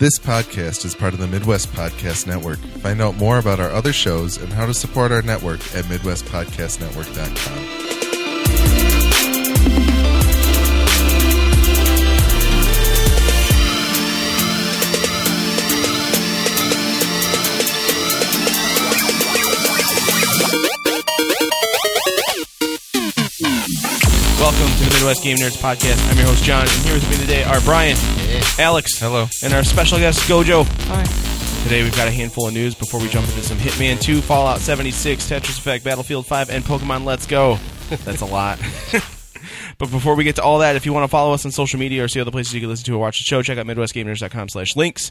This podcast is part of the Midwest Podcast Network. Find out more about our other shows and how to support our network at MidwestPodcastNetwork.com. Midwest Game Nerds Podcast. I'm your host, John, and here with me today are Brian, Alex, Hello. and our special guest, Gojo. Hi. Today we've got a handful of news before we jump into some Hitman 2, Fallout 76, Tetris Effect, Battlefield 5, and Pokemon Let's Go. That's a lot. but before we get to all that, if you want to follow us on social media or see other places you can listen to or watch the show, check out MidwestGameNerds.com slash links.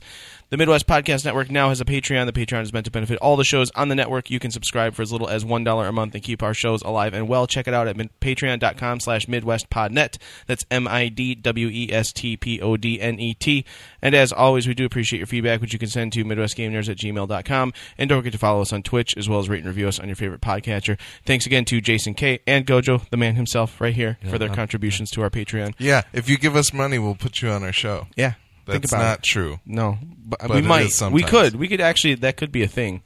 The Midwest Podcast Network now has a Patreon. The Patreon is meant to benefit all the shows on the network. You can subscribe for as little as $1 a month and keep our shows alive and well. Check it out at patreon.com slash MidwestPodNet. That's M-I-D-W-E-S-T-P-O-D-N-E-T. And as always, we do appreciate your feedback, which you can send to MidwestGameNerds at gmail.com. And don't forget to follow us on Twitch as well as rate and review us on your favorite podcatcher. Thanks again to Jason K. and Gojo, the man himself, right here, for their contributions to our Patreon. Yeah, if you give us money, we'll put you on our show. Yeah. Think That's about not it. true. No, but, But we it might. is We sometimes. could. We could actually. That could be a thing.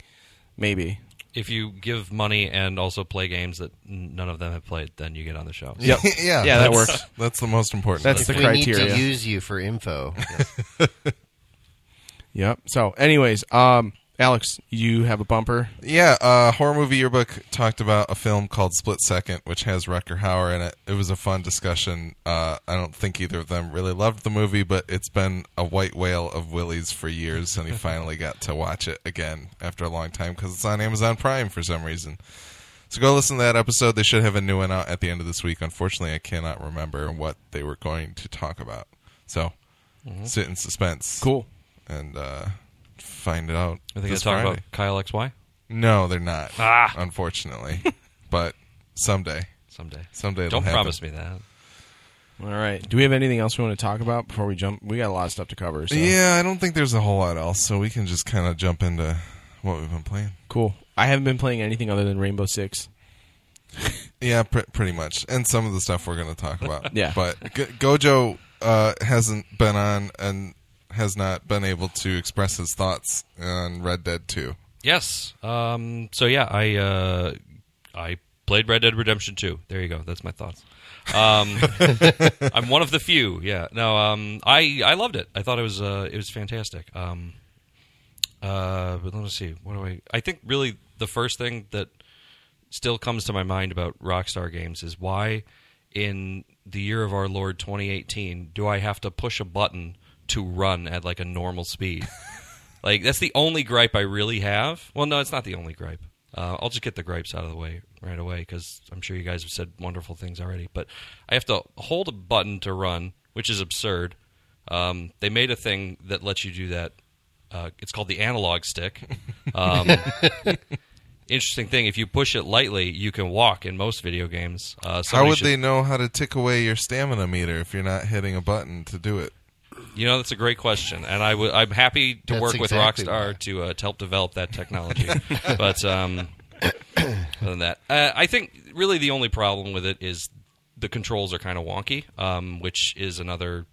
Maybe. If you give money and also play games that n- none of them have played, then you get on the show. Yep. yeah, Yeah, that that's- works. That's the most important. That's thing. the we need criteria. to use you for info. Yep. So, anyways, um, Alex, you have a bumper. Yeah, uh, horror movie yearbook talked about a film called Split Second, which has Rutger Hauer in it. It was a fun discussion. Uh, I don't think either of them really loved the movie, but it's been a white whale of Willie's for years, and he finally got to watch it again after a long time because it's on Amazon Prime for some reason. So go listen to that episode. They should have a new one out at the end of this week. Unfortunately, I cannot remember what they were going to talk about. So sit in suspense. Cool. And uh, find it out. I think this they talk Friday. about Kyle XY No, they're not. Ah. Unfortunately, but someday, someday. someday. It'll Don't happen. promise me that. All right. Do we have anything else we want to talk about before we jump? We got a lot of stuff to cover. So. Yeah, I don't think there's a whole lot else, so we can just kind of jump into what we've been playing. Cool. I haven't been playing anything other than Rainbow Six. Yeah, pr- pretty much, and some of the stuff we're going to talk about. Yeah. but Go- Gojo uh, hasn't been on and has not been able to express his thoughts on Red Dead Two. Yes. Um, so yeah, I uh, I played Red Dead Redemption 2. There you go. That's my thoughts. Um, I'm one of the few. Yeah. No. Um, I I loved it. I thought it was uh, it was fantastic. Um, uh, but let me see. What do I? I think really the first thing that still comes to my mind about Rockstar games is why in the year of our Lord 2018 do I have to push a button to run at like a normal speed? like that's the only gripe I really have. Well, no, it's not the only gripe. Uh, I'll just get the gripes out of the way right away because I'm sure you guys have said wonderful things already. But I have to hold a button to run, which is absurd. Um, they made a thing that lets you do that. Uh, it's called the analog stick. Um, interesting thing: if you push it lightly, you can walk in most video games. Uh, How would should- they know how to tick away your stamina meter if you're not hitting a button to do it? You know, that's a great question, and I w- I'm happy to That's work with exactly Rockstar why. to, uh, to help develop that technology. but um, other than that, uh, I think really the only problem with it is the controls are kind of wonky, um, which is another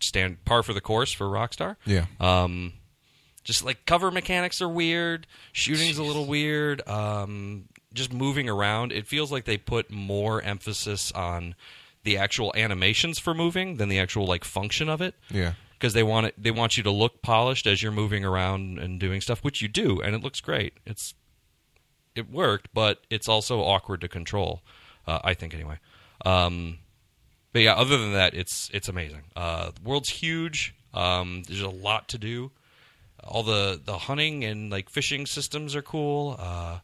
stand par for the course for Rockstar. Yeah. Um, just like cover mechanics are weird, shooting's a little weird. Um, just moving around, it feels like they put more emphasis on the actual animations for moving than the actual like function of it. Yeah. because they want it they want you to look polished as you're moving around and doing stuff which you do and it looks great. It's it worked but it's also awkward to control uh, i think anyway. Um, but yeah other than that it's it's amazing. Uh, the world's huge. Um, there's a lot to do. All the the hunting and like fishing systems are cool. Uh,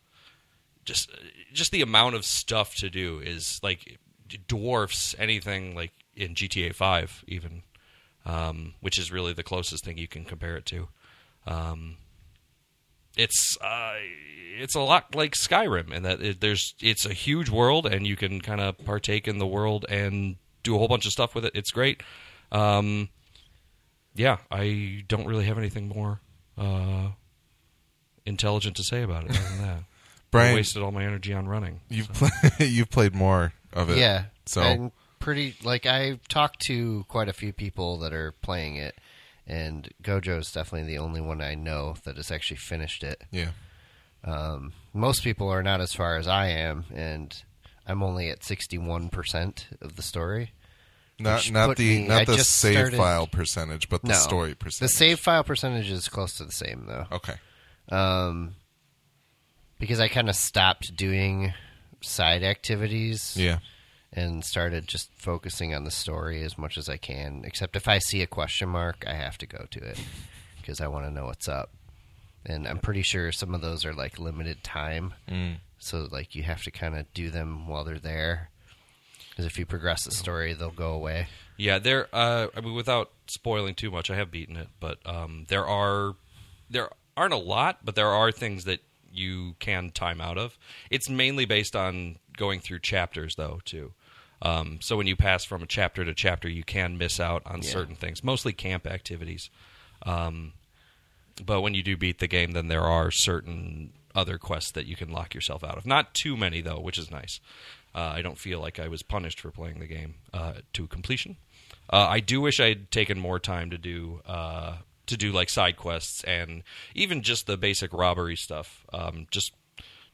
just just the amount of stuff to do is like dwarfs anything like in GTA 5 even um, which is really the closest thing you can compare it to. Um, it's uh, it's a lot like Skyrim in that it, there's it's a huge world and you can kind of partake in the world and do a whole bunch of stuff with it. It's great. Um, yeah I don't really have anything more uh, intelligent to say about it other than that. Brian, I wasted all my energy on running. you've pla you've played more of it. yeah. So and pretty like I've talked to quite a few people that are playing it, and Gojo is definitely the only one I know that has actually finished it. Yeah. Um, most people are not as far as I am, and I'm only at 61% of the story. Not not the me- not I the save started- file percentage, but the No. story percentage. The save file percentage is close to the same, though. Okay. Um, because I kind of stopped doing side activities Yeah. and started just focusing on the story as much as I can. Except if I see a question mark, I have to go to it because I want to know what's up. And I'm pretty sure some of those are like limited time, Mm. so like you have to kind of do them while they're there. Because if you progress the story, they'll go away. Yeah, there. Uh, I mean, without spoiling too much, I have beaten it, but um, there are there aren't a lot, but there are things that you can time out of. It's mainly based on going through chapters, though, too. Um, so when you pass from a chapter to chapter, you can miss out on Yeah. certain things, mostly camp activities. Um, but when you do beat the game, then there are certain other quests that you can lock yourself out of. Not too many, though, which is nice. Uh, I don't feel like I was punished for playing the game uh, to completion. Uh, I do wish I had taken more time to do uh, to do like side quests and even just the basic robbery stuff. Um, just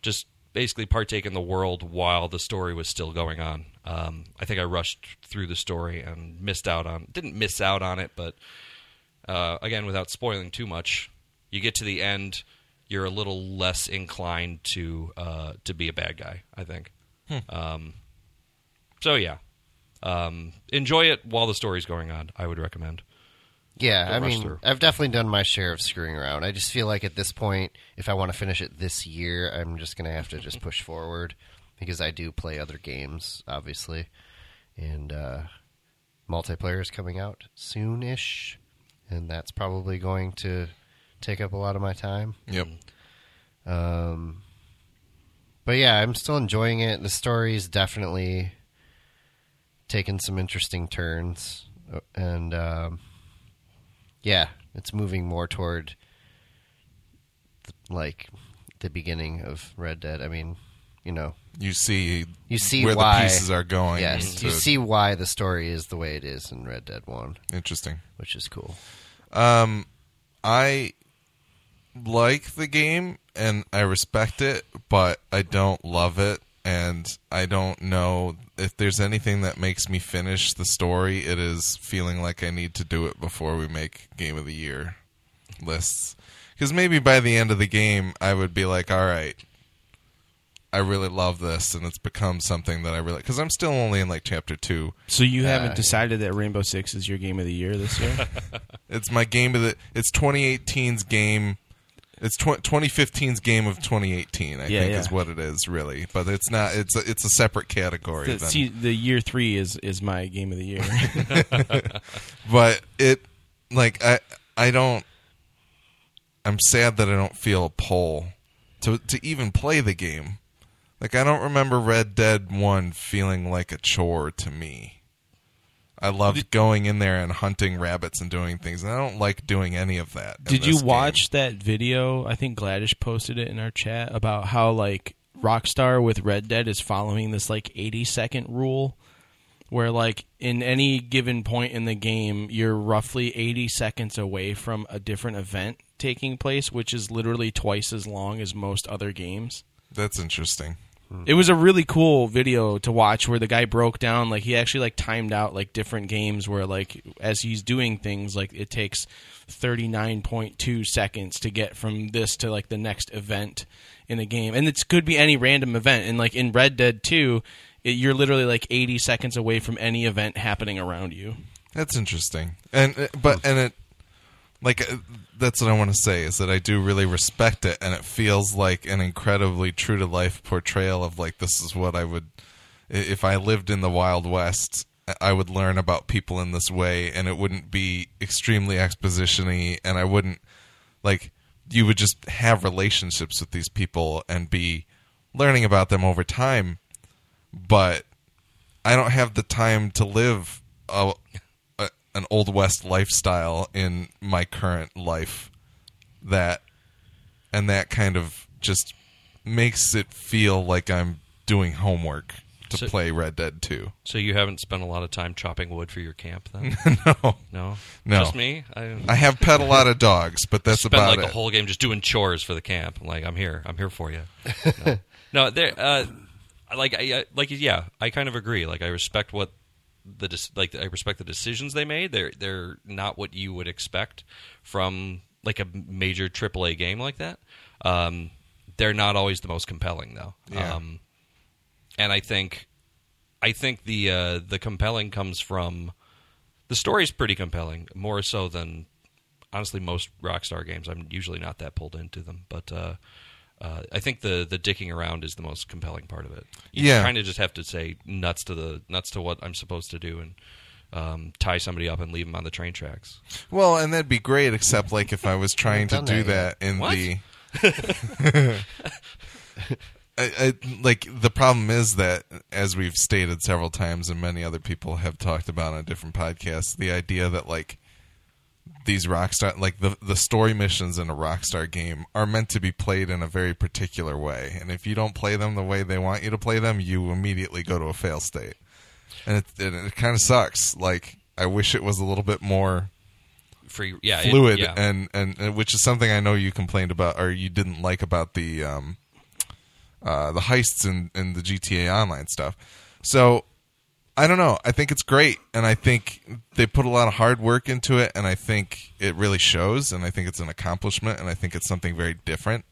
just basically partake in the world while the story was still going on. Um, I think I rushed through the story and missed out on didn't miss out on it, but uh, again, without spoiling too much, you get to the end, you're a little less inclined to uh, to be a bad guy. I think. Um, so yeah, um, enjoy it while the story's going on. I would recommend. Yeah, I mean, through. I've definitely done my share of screwing around. I just feel like at this point, if I want to finish it this year, I'm just going to have to just push forward because I do play other games, obviously, and uh, multiplayer is coming out soonish, and that's probably going to take up a lot of my time. Yep. Um, but yeah, I'm still enjoying it. The story's definitely taken some interesting turns, Uh, and um, yeah, it's moving more toward like the beginning of Red Dead. I mean, you know, You see you see where why the pieces are going. Yes, to- you see why the story is the way it is in Red Dead One, Interesting. which is cool. Um, I like the game and I respect it, but I don't love it, and I don't know if there's anything that makes me finish the story. It is feeling like I need to do it before we make Game of the Year lists, because maybe by the end of the game, I would be like, all right. I really love this, and it's become something that I really because I'm still only in like chapter two. So you haven't Uh, decided that Rainbow Six is your game of the year this year? It's my game of the. It's 2018's game. It's tw- 2015's game of 2018. I Yeah, think yeah. is what it is really, but it's not. It's a, it's a separate category. the, see, the year three is is my game of the year. but it like I I don't. I'm sad that I don't feel a pull to to even play the game. Like I don't remember Red Dead One feeling like a chore to me. I loved going in there and hunting rabbits and doing things, and I don't like doing any of that. Did you this game. watch that video? I think Gladish posted it in our chat about how like Rockstar with Red Dead is following this like 80 second rule where like in any given point in the game you're roughly 80 seconds away from a different event taking place which is literally twice as long as most other games. That's interesting. It was a really cool video to watch where the guy broke down like he actually like timed out like different games where like as he's doing things like it takes 39.2 seconds to get from this to like the next event in the game and it could be any random event and like in Red Dead 2 it, you're literally like 80 seconds away from any event happening around you. That's interesting. And uh, but and it like uh, that's what I want to say is that I do really respect it, and it feels like an incredibly true to life portrayal of like this is what I would if I lived in the Wild West. I would learn about people in this way, and it wouldn't be extremely expositiony, and I wouldn't like you would just have relationships with these people and be learning about them over time. But I don't have the time to live a, an old west lifestyle in my current life. That and that kind of just makes it feel like I'm doing homework to So- play Red Dead 2. So you haven't spent a lot of time chopping wood for your camp, then? no, No, No. just me. I, I have pet a lot of dogs, but that's spent about like it. the whole game just doing chores for the camp. I'm like, I'm here. I'm here for you. No, no there. Uh, like, I, I- like, yeah, I kind of agree. Like, I respect what the dis- like. I respect the decisions they made. They're they're not what you would expect from like a major AAA game like that. Um, they're not always the most compelling though. Yeah. Um, and I think, I think the uh, the compelling comes from the story's pretty compelling, more so than honestly most Rockstar games. I'm usually not that pulled into them, but uh, uh, I think the the dicking around is the most compelling part of it. You Yeah. kind of just have to say nuts to the nuts to what I'm supposed to do and um, tie somebody up and leave them on the train tracks. Well, and that'd be great, except like if I was trying to do that that in What? the. I, I, like the problem is that, as we've stated several times, and many other people have talked about on different podcasts, the idea that like these Rockstar, like the the story missions in a Rockstar game, are meant to be played in a very particular way, and if you don't play them the way they want you to play them, you immediately go to a fail state, and it it, it kind of sucks. Like I wish it was a little bit more Free, yeah, it- fluid yeah. and, and and which is something I know you complained about or you didn't like about the um uh the heists and and the GTA online stuff. So I don't know. I think it's great and I think they put a lot of hard work into it and I think it really shows and I think it's an accomplishment and I think it's something very different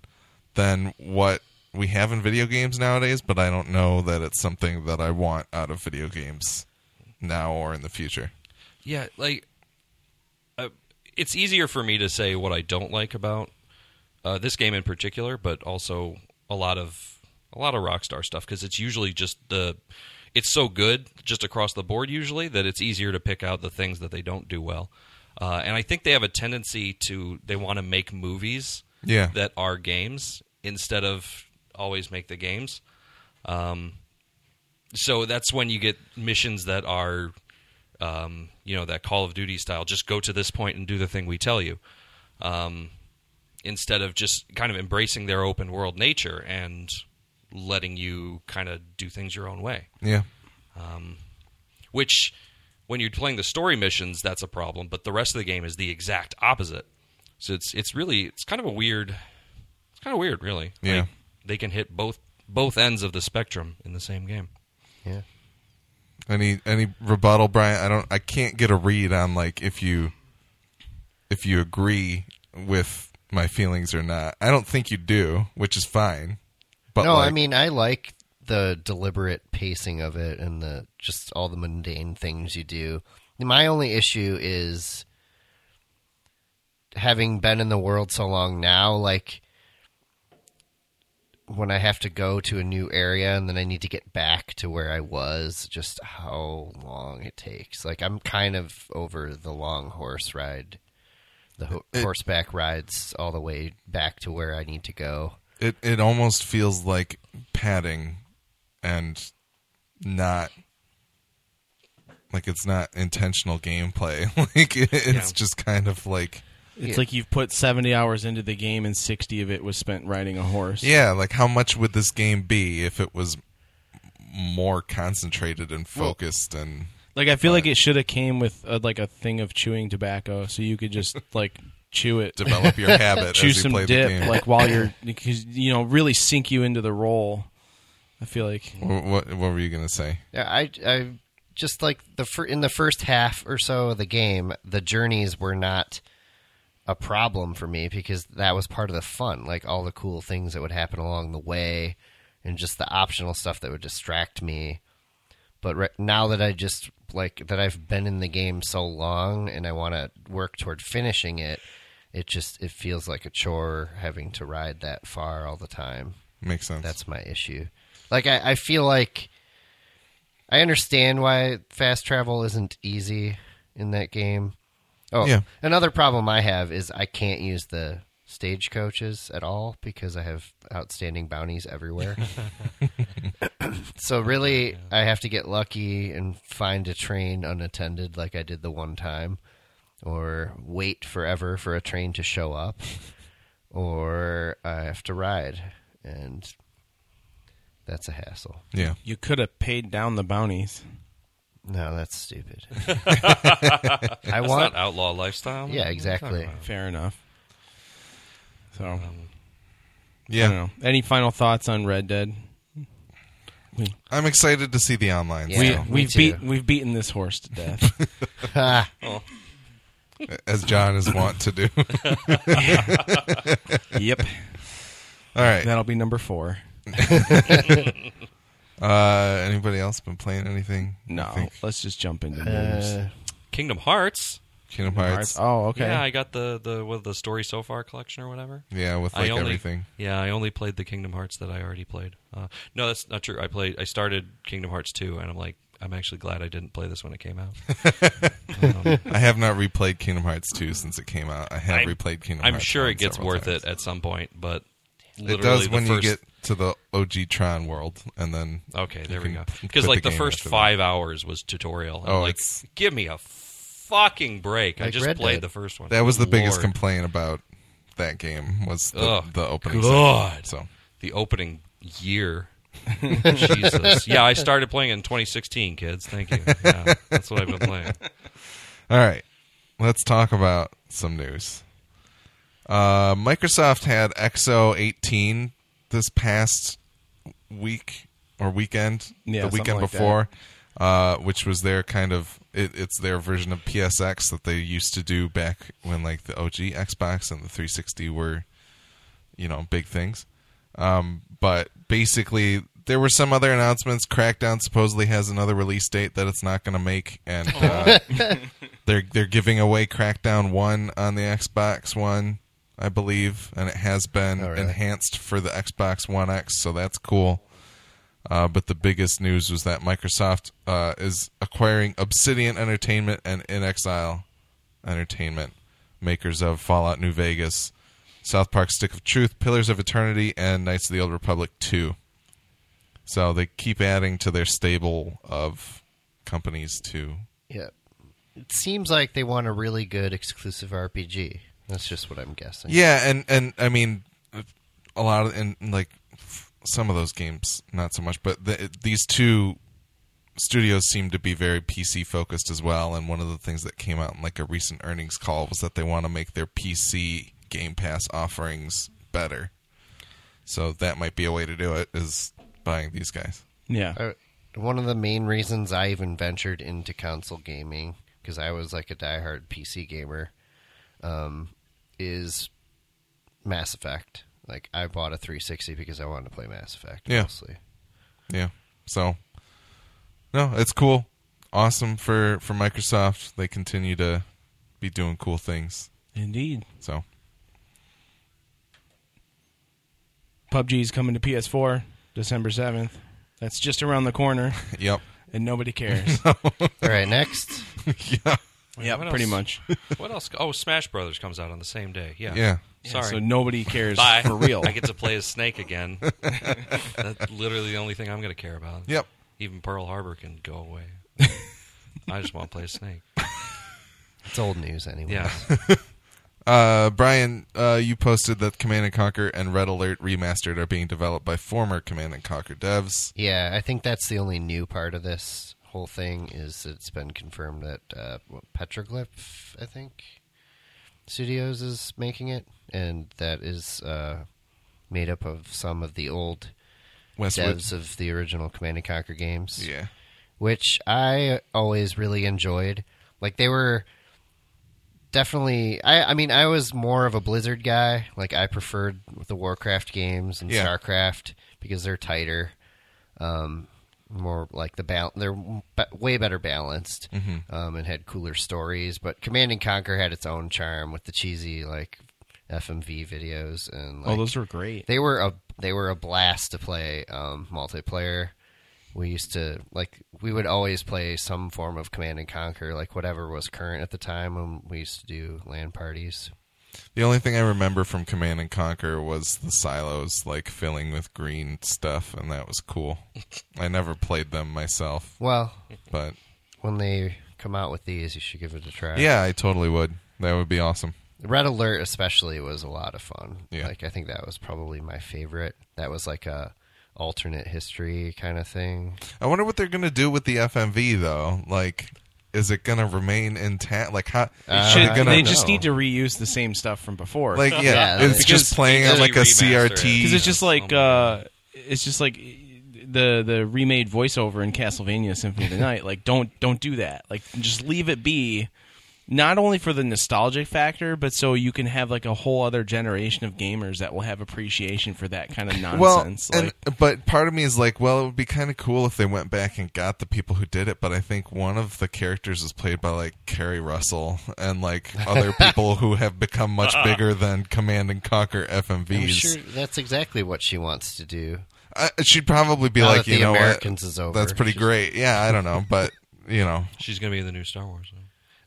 than what we have in video games nowadays, but I don't know that it's something that I want out of video games now or in the future. Yeah, like uh, it's easier for me to say what I don't like about uh, this game in particular, but also a lot of a lot of Rockstar stuff because it's usually just the it's so good just across the board usually that it's easier to pick out the things that they don't do well. Uh, and I think they have a tendency to they want to make movies Yeah. that are games instead of always make the games. Um, so that's when you get missions that are, um, you know, that Call of Duty style. Just go to this point and do the thing we tell you, um, instead of just kind of embracing their open world nature and letting you kind of do things your own way. Yeah. Um, which, when you're playing the story missions, that's a problem. But the rest of the game is the exact opposite. So it's it's really it's kind of a weird, it's kind of weird, really. Yeah. Like, they can hit both both ends of the spectrum in the same game. Yeah. Any any rebuttal, Brian? I don't. I can't get a read on like if you if you agree with my feelings or not. I don't think you do, which is fine. But no, like, I mean I like the deliberate pacing of it and the just all the mundane things you do. My only issue is having been in the world so long now, like when I have to go to a new area and then I need to get back to where I was, just how long it takes. Like I'm kind of over the long horse ride, the ho- It- horseback rides all the way back to where I need to go. It it almost feels like padding and not like it's not intentional gameplay. like it, it's Yeah. just kind of like It's Yeah. like you've put 70 hours into the game and 60 of it was spent riding a horse. yeah, like how much would this game be if it was more concentrated and focused and Like I feel like it should have came with a, like a thing of chewing tobacco so you could just like chew it. develop your habit chew as you some play the dip game. like while you're because you know really sink you into the role. I feel like What, what what were you gonna say? Yeah, I, I just like the fir- in the first half or so of the game, the journeys were not a problem for me because that was part of the fun, like all the cool things that would happen along the way, and just the optional stuff that would distract me. But right, now that I just like that I've been in the game so long and I want to work toward finishing it, it just it feels like a chore having to ride that far all the time. Makes sense. That's my issue. Like I, I feel like I understand why fast travel isn't easy in that game. Oh, Yeah. another problem I have is I can't use the stagecoaches at all because I have outstanding bounties everywhere. so really, I have to get lucky and find a train unattended, like I did the one time, or wait forever for a train to show up, or I have to ride and that's a hassle. Yeah. You could have paid down the bounties. No, that's stupid. I That's want not outlaw lifestyle. Yeah, What are you exactly. about? Fair enough. So, I Yeah. don't know. Any final thoughts on Red Dead? I'm excited to see the online Yeah. we me we've too. beat we've beaten this horse to death. Ha. Ah. Oh. As John is wont to do. yep, All right. that'll be number four. Uh, anybody else been playing anything? No, let's just jump into news. Uh, Kingdom Hearts. Kingdom Hearts. Oh, okay. Yeah, I got the the what, the story so far collection or whatever. Yeah, with I like only- everything. Yeah, I only played the Kingdom Hearts that I already played. Uh, no, that's not true. I played. I started Kingdom Hearts two, and I'm like, I'm actually glad I didn't play this when it came out. Um, I have not replayed Kingdom Hearts 2 since it came out. I have I'm- replayed Kingdom Hearts. I'm sure it gets worth times. it at some point, but It does when first, you get to the OG Tron world, and then Okay, there we go. Because like the the, first after that. five hours was tutorial. And Oh, like, it's- give me a fucking break. I just Red played Dead. the first one. that was the biggest complaint about that game was the, Ugh, the opening. God. section. So the opening year. Jesus. Yeah, I started playing in 2016, kids. Thank you. Yeah, that's what I've been playing. All right, let's talk about some news. Uh, Microsoft had X018 this past week or weekend, Yeah, the weekend like before, uh, which was their kind of it, it's their version of PSX that they used to do back when like the OG Xbox and the 360 were, you know, big things. Um, but basically, there were some other announcements. Crackdown supposedly has another release date that it's not going to make, and uh, they're they're giving away Crackdown One on the Xbox One, I believe, and it has been Oh, really? enhanced for the Xbox One X, so that's cool. Uh, but the biggest news was that Microsoft uh, is acquiring Obsidian Entertainment and inXile Entertainment, makers of Fallout New Vegas, South Park Stick of Truth, Pillars of Eternity, and Knights of the Old Republic 2. So they keep adding to their stable of companies too. yeah. It seems like they want a really good exclusive RPG. That's just what I'm guessing. Yeah, and, and I mean, a lot of, and like some of those games, not so much, but the, these two studios seem to be very PC focused as well. And one of the things that came out in like a recent earnings call was that they want to make their PC Game Pass offerings better. So that might be a way to do it is buying these guys. Yeah. Uh, one of the main reasons I even ventured into console gaming because I was like a diehard PC gamer um, is Mass Effect. Like I bought a 360 because I wanted to play Mass Effect Yeah. mostly. Yeah. So no, it's cool. Awesome for for Microsoft. They continue to be doing cool things. Indeed. So PUBG's coming to PS4 December 7th. That's just around the corner, yep. and nobody cares. All right, next. yeah. yeah, pretty else? much. What else? Oh, Smash Brothers comes out on the same day. Yeah. Yeah. Sorry. So nobody cares Bye. for real. I get to play as Snake again. That's literally the only thing I'm going to care about. Yep. Even Pearl Harbor can go away. I just want to play as Snake. It's old news anyway. Yeah. Uh, Brian, uh, you posted that Command and Conquer and Red Alert Remastered are being developed by former Command and Conquer devs. Yeah, I think that's the only new part of this whole thing is it's been confirmed that uh, Petroglyph, I think, Studios is making it, and that is uh, made up of some of the old Westwood. devs of the original Command and Conquer games, Yeah. which I always really enjoyed. Like they were definitely. I, I mean, I was more of a Blizzard guy. Like I preferred the Warcraft games and Yeah. Starcraft because they're tighter, um, more like the bal- They're b- way better balanced Mm-hmm. um, and had cooler stories. But Command and Conquer had its own charm with the cheesy like FMV videos and like, oh, those were great. they were a they were a blast to play um, multiplayer. We used to like we would always play some form of Command and Conquer, like whatever was current at the time when we used to do land parties. The only thing I remember from Command and Conquer was the silos, like filling with green stuff, and that was cool. I never played them myself, Well, but when they come out with these, you should give it a try. yeah, I totally would. That would be awesome. Red Alert especially was a lot of fun. Yeah. Like I think that was probably my favorite. That was like a alternate history kind of thing. I wonder what they're gonna do with the FMV though. Like, is it gonna remain intact? Like, how? Uh, Should- they gonna they know. just need to reuse the same stuff from before. like? Yeah, Yeah, it's just playing on like a you it. CRT. because it's just like Oh uh, it's just like the the remade voiceover in Castlevania Symphony of the Night. Like, don't don't do that. Like, just leave it be. Not only for the nostalgic factor, but so you can have like a whole other generation of gamers that will have appreciation for that kind of nonsense. Well, like, and, but part of me is like, well, it would be kind of cool if they went back and got the people who did it. But I think one of the characters is played by like Keri Russell and like other people who have become much uh. bigger than Command and Conquer I'm FMVs. sure that's exactly what she wants to do. I, she'd probably be Now like, you the know Americans what? is over, That's pretty she's- great. Yeah, I don't know, but you know, She's gonna be in the new Star Wars.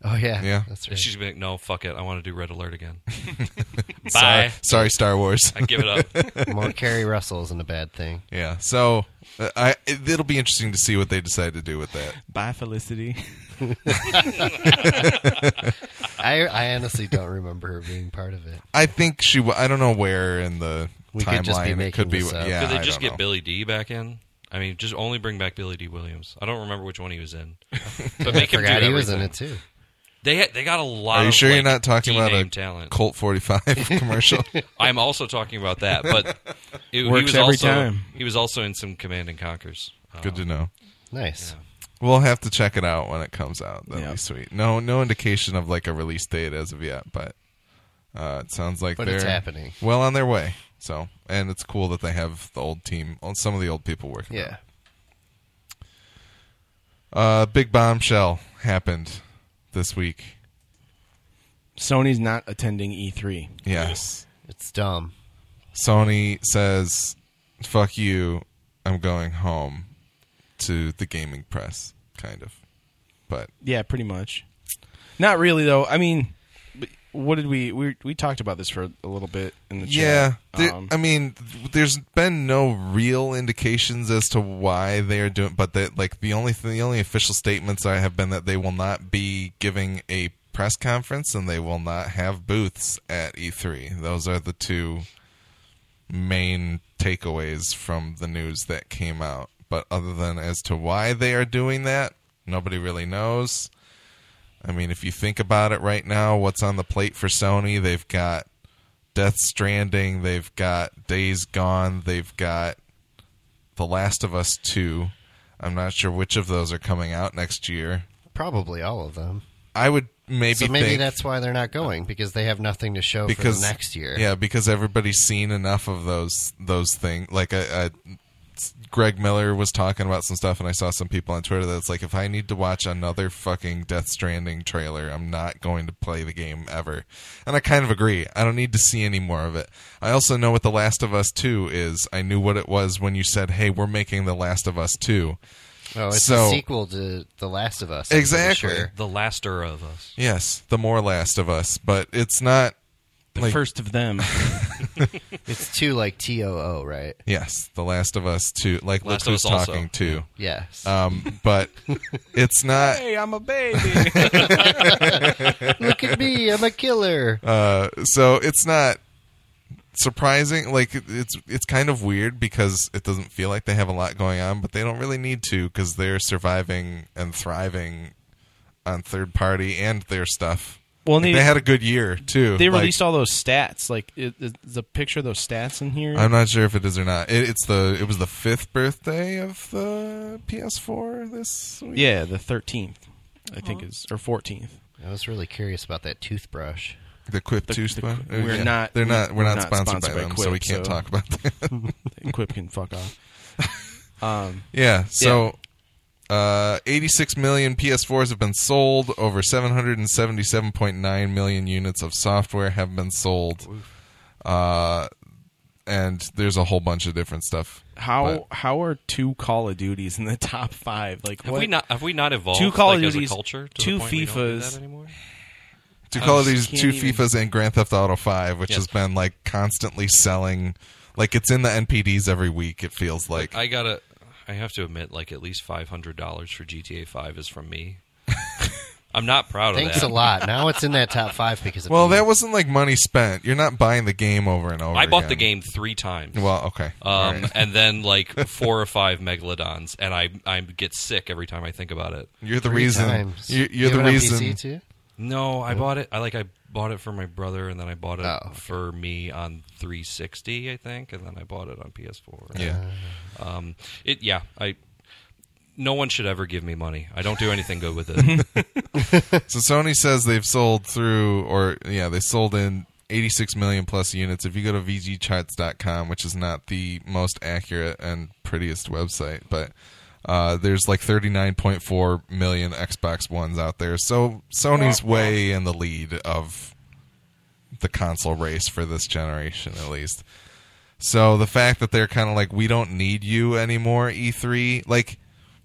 Oh yeah, Yeah. that's right. She's gonna be like, no, fuck it, I want to do Red Alert again. sorry, Bye. sorry, Star Wars. I give it up. More Keri Russell isn't a bad thing. yeah, so uh, I it, it'll be interesting to see what they decide to do with that. bye, Felicity. I I honestly don't remember her being part of it. I think she. w- I don't know where in the We timeline could just be it could be. this up. Yeah, Could they I just don't get know. Billy Dee back in? I mean, just only bring back Billy Dee Williams. I don't remember which one he was in, but I make him do forgot he was in everything. it too. They ha- they got a lot. Are you of, sure you're not talking about D-name a talent? Colt 45 commercial? I'm also talking about that, but it, he Works was every also, time. He was also in some Command and Conquers. Good to know. Nice. We'll have to check it out when it comes out. That'd Yeah. be sweet. No, no indication of like a release date as of yet, but uh, it sounds like But they're it's happening. well on their way. So, and it's cool that they have the old team, some of the old people working. on it. Yeah. Uh, big bombshell happened this week. Sony's not attending E E3. Yes. It's dumb. Sony says, "Fuck you, I'm going home." To the gaming press, kind of, but Yeah, pretty much. Not really though. I mean, but what did we we we talked about this for a little bit in the yeah, chat. there- Um, I mean, there's been no real indications as to why they are doing, but that like the only thing, the only official statements I have been that they will not be giving a press conference and they will not have booths at E3. Those are the two main takeaways from the news that came out. But other than as to why they are doing that, nobody really knows. I mean, if you think about it right now, what's on the plate for Sony? They've got Death Stranding, they've got Days Gone, they've got The Last of Us 2. I'm not sure which of those are coming out next year. Probably all of them. I would maybe so maybe think that's why they're not going because they have nothing to show because for next year. Yeah, because everybody's seen enough of those those things. Like I, I, Greg Miller was talking about some stuff, and I saw some people on Twitter that's like, if I need to watch another fucking Death Stranding trailer, I'm not going to play the game ever. And I kind of agree. I don't need to see any more of it. I also know what The Last of Us Two is. I knew what it was when you said, "Hey, we're making The Last of Us 2. Oh, it's So- a sequel to The Last of Us. I'm Exactly. Sure. The laster of us. Yes, the more Last of Us, but it's not. The like- first of them. It's two like T O O, right? Yes, The Last of Us 2. Like, Last look of who's Us also. talking too. Yes. Um, but it's not. hey, I'm a baby. Look at me, I'm a killer. Uh, so it's not surprising. Like it's it's kind of weird because it doesn't feel like they have a lot going on, but they don't really need to because they're surviving and thriving on third party and their stuff. Well, They, they had a good year too. they Like, released all those stats. Like, is, is a picture of those stats in here? I'm not sure if it is or not. It, it's the it was the fifth birthday of the PS4 this week. yeah, the 13th, I think is or 14th. I was really curious about that toothbrush. The Quip The- toothbrush. the- we're not- They're not. We're, we're not, not sponsored, sponsored by by them, Quip, so we can't so- talk about that. Quip can fuck off. Um, Yeah. So, uh, 86 million PS4s have been sold. Over 777.9 million units of software have been sold. Uh, and there's a whole bunch of different stuff. how But- how are two Call of Duties in the top five? Like, Have what? we not? Have we not evolved? Two Call of like, as a Duties, culture, to two the point we don't do FIFAs. that anymore? Two call of just these can't two even- FIFAs and Grand Theft Auto 5, which Yes. has been like constantly selling. Like it's in the NPDs every week. It feels like. I gotta. I have to admit, like at least five hundred dollars for GTA Five is from me. I'm not proud of it. Thanks that. a lot. Now it's in that top five because of Well, me. that wasn't like money spent. You're not buying the game over and over. I bought again. the game three times. Well, okay. Um, right. and then like four or five megalodons, and I I get sick every time I think about it. You're the Three reason. times. You're, You you're the have it on reason. PC too? No, I bought it. I like I bought it for my brother, and then I bought it Oh, okay. for me on 360, I think, and then I bought it on PS4. Yeah. Um, it yeah. I no one should ever give me money. I don't do anything good with it. So Sony says they've sold through, or yeah, they sold in 86 million plus units. If you go to VGCharts.com, which is not the most accurate and prettiest website, but uh, there's like 39.4 million Xbox Ones out there. So Sony's way in the lead of the console race for this generation, at least. So the fact that they're kind of like, we don't need you anymore, E3, like,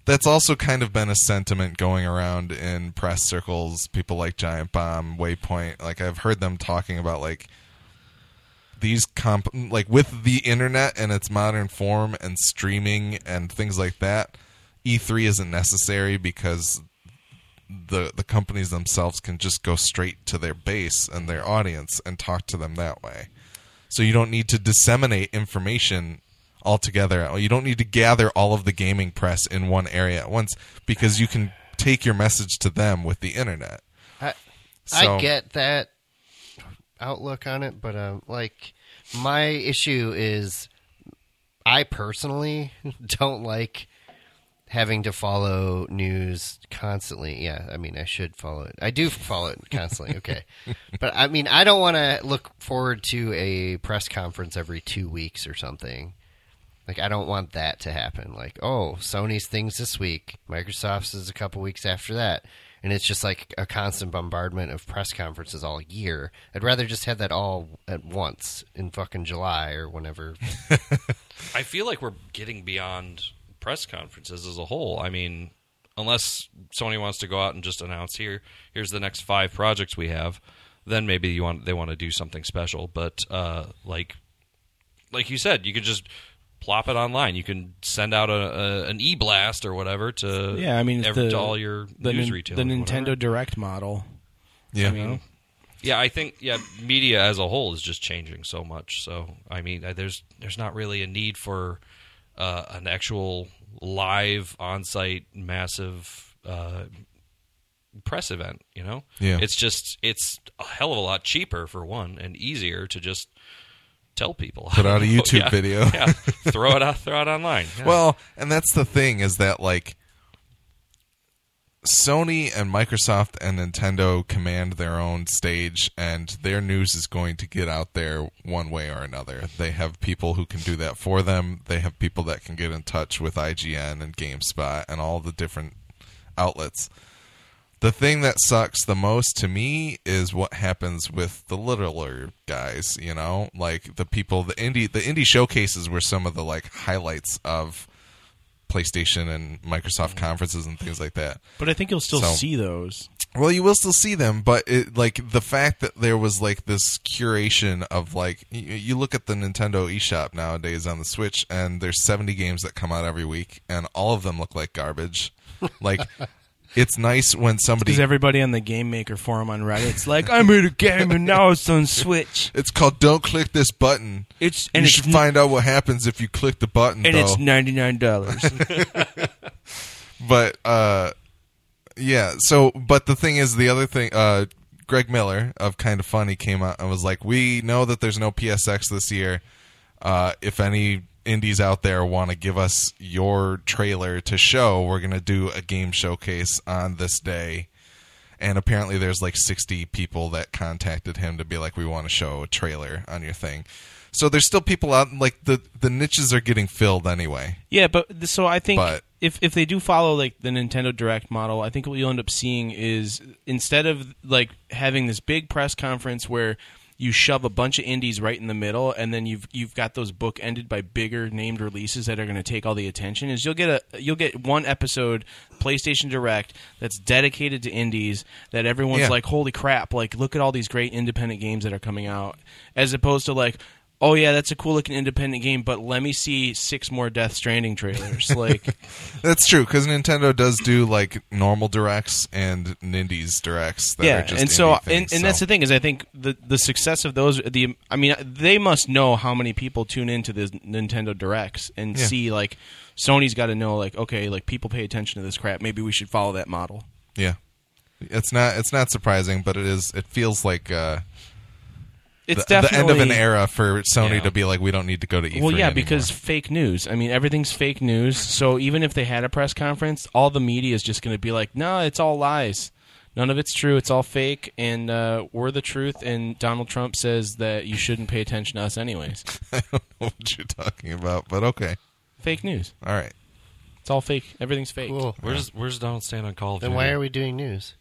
that's also kind of been a sentiment going around in press circles. People like Giant Bomb, Waypoint, like, I've heard them talking about, like, these comp, like, with the internet and its modern form and streaming and things like that, E3 isn't necessary because the the companies themselves can just go straight to their base and their audience and talk to them that way. So you don't need to disseminate information altogether. You don't need to gather all of the gaming press in one area at once because you can take your message to them with the internet. I, So- I get that outlook on it, but um, like my issue is, I personally don't like having to follow news constantly. Yeah, I mean, I should follow it. I do follow it constantly. Okay, but I mean, I don't want to look forward to a press conference every two weeks or something. Like, I don't want that to happen. Like, oh, Sony's things this week, Microsoft's is a couple weeks after that. And it's just like a constant bombardment of press conferences all year. I'd rather just have that all at once in fucking July or whenever. I feel like we're getting beyond press conferences as a whole. I mean, unless Sony wants to go out and just announce here, here's the next five projects we have, then maybe you want they want to do something special. But uh, like, like you said, you could just plop it online. You can send out a, a an e blast or whatever to Yeah, I mean, every, the, to all your the, news nin- retailers. the Nintendo whatever. Direct model. Yeah. I mean, yeah, I think yeah, media as a whole is just changing so much. So I mean, uh, there's there's not really a need for uh, an actual live on-site massive uh, press event. You know, Yeah. it's just it's a hell of a lot cheaper for one and easier to just tell people. Put out a YouTube Yeah, video. yeah, throw it out, throw it online. Yeah. Well, and that's the thing is that like Sony and Microsoft and Nintendo command their own stage and their news is going to get out there one way or another. They have people who can do that for them. They have people that can get in touch with IGN and GameSpot and all the different outlets. The thing that sucks the most to me is what happens with the littler guys, you know? Like the people the indie the indie showcases were some of the like highlights of PlayStation and Microsoft mm. conferences and things like that. But I think you'll still So- see those. Well, you will still see them, but it, like the fact that there was like this curation of like you, you look at the Nintendo eShop nowadays on the Switch, and there's 70 games that come out every week, and all of them look like garbage. like it's nice when somebody Because everybody on the Game Maker forum on Reddit's like, I made a game and now it's on Switch. it's called "Don't click this button." It's you and it's should n- find out what happens if you click the button. and though. it's ninety nine dollars. but uh yeah so but the thing is the other thing uh greg miller of kind of funny came out and was like we know that there's no psx this year uh if any indies out there want to give us your trailer to show we're going to do a game showcase on this day. And apparently there's like 60 people that contacted him to be like we want to show a trailer on your thing. So there's still people out like the the niches are getting filled anyway. Yeah, but so I think But- if if they do follow like the Nintendo Direct model, I think what you'll end up seeing is instead of like having this big press conference where you shove a bunch of indies right in the middle, and then you've you've got those book ended by bigger named releases that are going to take all the attention. Is you'll get a you'll get one episode PlayStation Direct that's dedicated to indies that everyone's Yeah. like, holy crap! Like look at all these great independent games that are coming out, as opposed to like. Oh yeah, that's a cool looking independent game, but let me see six more Death Stranding trailers. like, That's true because Nintendo does do like normal directs and Nindies directs. That yeah, are just and so indie and, things, and that's the thing is, I think the the success of those, the I mean, they must know how many people tune into the Nintendo directs and Yeah. see like Sony's got to know like okay, like people pay attention to this crap. Maybe we should follow that model. yeah. It's not. It's not surprising, but it is. It feels like uh, It's the, the end of an era for Sony Yeah. to be like, we don't need to go to E3. Well, yeah, anymore. because fake news. I mean, everything's fake news. So even if they had a press conference, all the media is just going to be like, "No, it's all lies. None of it's true. It's all fake, and uh, we're the truth." And Donald Trump says that you shouldn't pay attention to us, anyways. I don't know what you're talking about, but okay, fake news. all right. It's all fake. Everything's fake. Cool. Where's Where's Donald stand on Call of Then Duty? why are we doing news?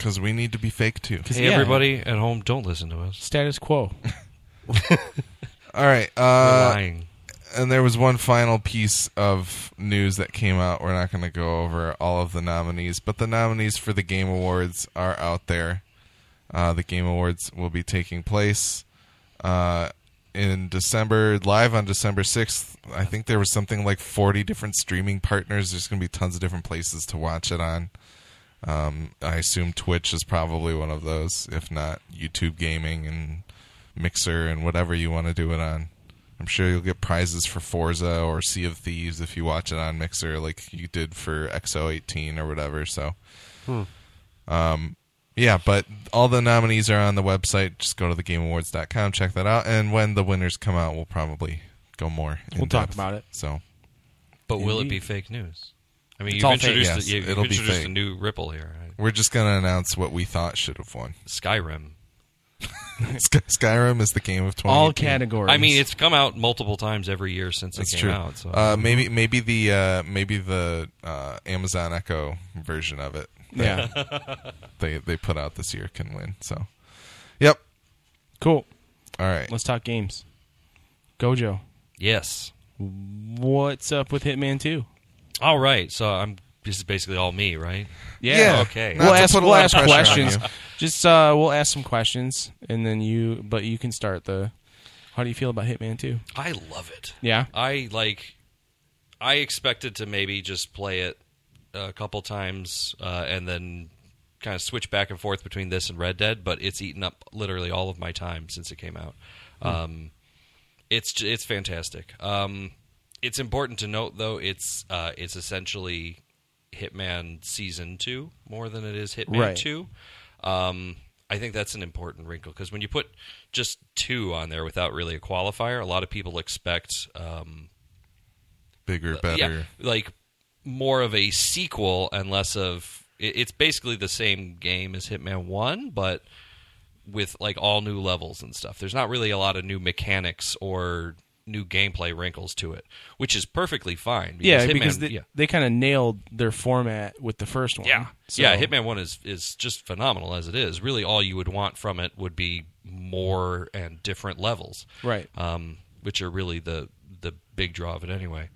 Because we need to be fake too. Hey, Yeah. everybody at home, don't listen to us. Status quo. All right. Uh, lying. and there was one final piece of news that came out. We're not going to go over all of the nominees, but the nominees for the Game Awards are out there. Uh, the Game Awards will be taking place uh, in December, live on December 6th. I think there was something like 40 different streaming partners. There's going to be tons of different places to watch it on. Um, I assume Twitch is probably one of those, if not YouTube Gaming and Mixer and whatever you want to do it on. I'm sure you'll get prizes for Forza or Sea of Thieves if you watch it on Mixer, like you did for X018 or whatever. So, um, yeah, but all the nominees are on the website. Just go to thegameawards.com, check that out, and when the winners come out, we'll probably go more. in We'll talk about it. So, But will it be fake news? I mean, It's you've all fake. introduced, Yes, a, you've it'll be introduced a new ripple here. right? we're just gonna announce what we thought should have won. Skyrim. Sky- Skyrim is the game of 20. All categories. I mean, it's come out multiple times every year since That's it came true. out. So Uh, maybe maybe the uh, maybe the uh, Amazon Echo version of it yeah. they they put out this year can win. So, yep. cool. All right. Let's talk games. Gojo, yes. what's up with Hitman Two? All right. So I'm. This is basically all me, right? Yeah. okay. Not We'll to ask, put a we'll lot of ask pressure on questions. you. Just uh, we'll ask some questions, and then you. But you can start the. How do you feel about Hitman Two? I love it. Yeah. I like. I expected to maybe just play it a couple times uh, and then kind of switch back and forth between this and Red Dead, but it's eaten up literally all of my time since it came out. Um, it's j- it's fantastic. Um, it's important to note though it's uh, it's essentially Hitman Season Two more than it is Hitman Right. Two. Um, I think that's an important wrinkle because when you put just two on there without really a qualifier, a lot of people expect um, Bigger, better. yeah, like more of a sequel and less of. it- It's basically the same game as Hitman One, but with like all new levels and stuff. There's not really a lot of new mechanics or new gameplay wrinkles to it, which is perfectly fine. Yeah, Hitman- because they, yeah. they kind of nailed their format with the first one. Yeah, So- yeah. Hitman One is is just phenomenal as it is. Really, all you would want from it would be more and different levels, Right. um, which are really the the big draw of it anyway.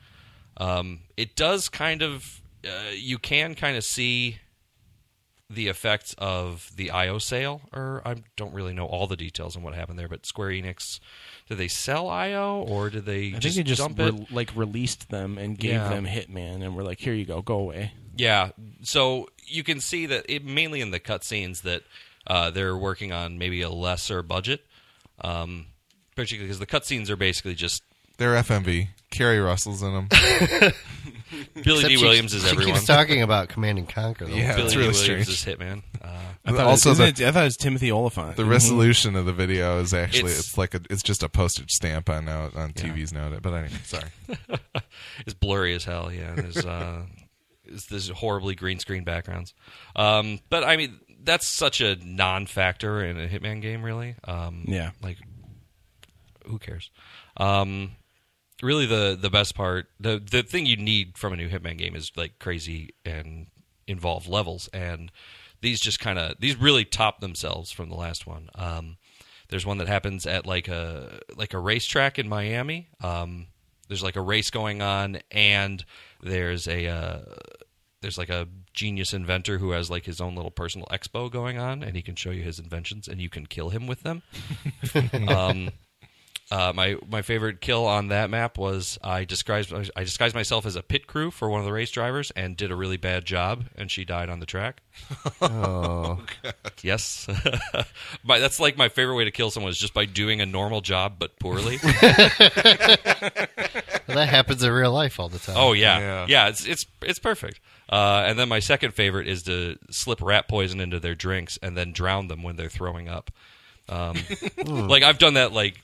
Um, it does kind of uh, you can kind of see the effects of the IO sale, or I don't really know all the details on what happened there. But Square Enix, did they sell IO or did they I think just they just dump re- it? like released them and gave Yeah. them Hitman, and we're like, here you go, go away. Yeah, so you can see that it mainly in the cutscenes that uh, they're working on maybe a lesser budget, um, particularly because the cutscenes are basically just They're FMV. Keri Russell's in them. Billy Except Dee. she- Williams is she keeps talking about Command and Conquer. Though. Yeah. Billy it's Dee. really Williams strange. is Hitman. Uh, I thought also, it was, the, it- I thought it was Timothy Olyphant. the resolution of the video is actually It's- it's, like a, it's just a postage stamp on now on TVs nowadays. But anyway, sorry. it's blurry as hell. Yeah, there's uh, it's there's horribly green screen backgrounds. Um, but I mean, that's such a non-factor in a Hitman game, really. Um, Yeah. like who cares? Um, really, the the best part, the the thing you need from a new Hitman game is like crazy and involved levels, and these just kind of these really top themselves from the last one. Um, there's one that happens at like a like a racetrack in Miami. Um, there's like a race going on, and there's a uh, there's like a genius inventor who has like his own little personal expo going on, and he can show you his inventions, and you can kill him with them. um, Uh, my my favorite kill on that map was I disguised I disguised myself as a pit crew for one of the race drivers and did a really bad job, and she died on the track. Oh, Yes, my, that's like my favorite way to kill someone is just by doing a normal job but poorly. well, that happens in real life all the time. oh yeah. Yeah. yeah, It's it's it's perfect. Uh, and then my second favorite is to slip rat poison into their drinks and then drown them when they're throwing up. Um, like I've done that like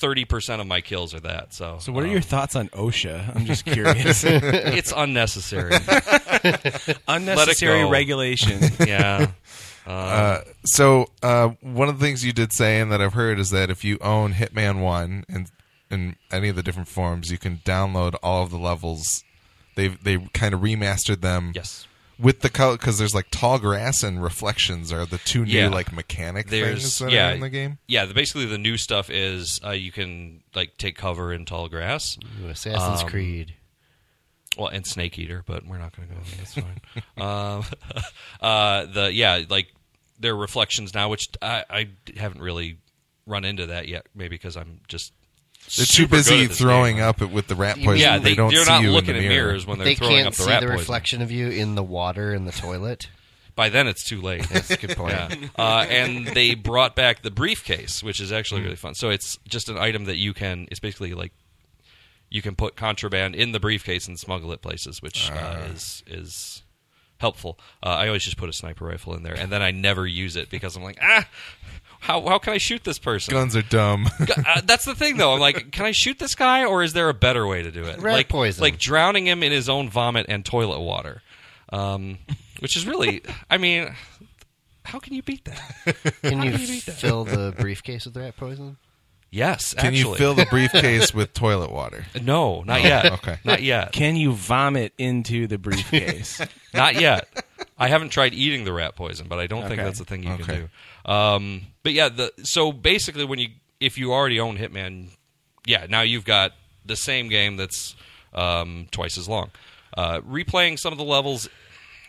thirty percent of my kills are that. So So, what are um, your thoughts on OSHA? I'm just curious. it's unnecessary. Unnecessary go. regulation. yeah. Uh, so uh, one of the things you did say and that I've heard is that if you own Hitman One and in any of the different forms, you can download all of the levels. They they kind of remastered them. Yes. With the color, because there's like tall grass and reflections are the two new Yeah. like mechanic There's things that yeah are in the game. Yeah. The, basically, the new stuff is uh, you can like take cover in tall grass. Ooh, Assassin's Um, Creed. Well, and Snake Eater, but we're not going to go there. That's fine. um, uh, the yeah, like there are reflections now, which I, I haven't really run into that yet. Maybe because I'm just They're too busy throwing game. up it with the rat poison. Yeah, they, they, don't they're see not you looking in the mirror. mirrors when they're They throwing can't up the see rat the poison. reflection of you in the water in the toilet. By then, it's too late. That's a good point. Yeah. Uh, and they brought back the briefcase, which is actually Hmm. really fun. So it's just an item that you can. It's basically like you can put contraband in the briefcase and smuggle it places, which uh, Ah. is is helpful. Uh, I always just put a sniper rifle in there, and then I never use it because I'm like, ah, how how can I shoot this person? Guns are dumb. uh, that's the thing, though. I'm like, can I shoot this guy, or is there a better way to do it? Rat like, poison. like drowning him in his own vomit and toilet water, um, which is really, I mean, how can you beat that? Can you do you beat that? fill the briefcase with rat poison? Yes, Can actually. you fill the briefcase with toilet water? No, not yet. okay. not yet. Can you vomit into the briefcase? Not yet. I haven't tried eating the rat poison, but I don't think Okay. that's a thing you Okay. can do. Um, but yeah, the so basically, when you if you already own Hitman, yeah, now you've got the same game that's um, twice as long. Uh, replaying some of the levels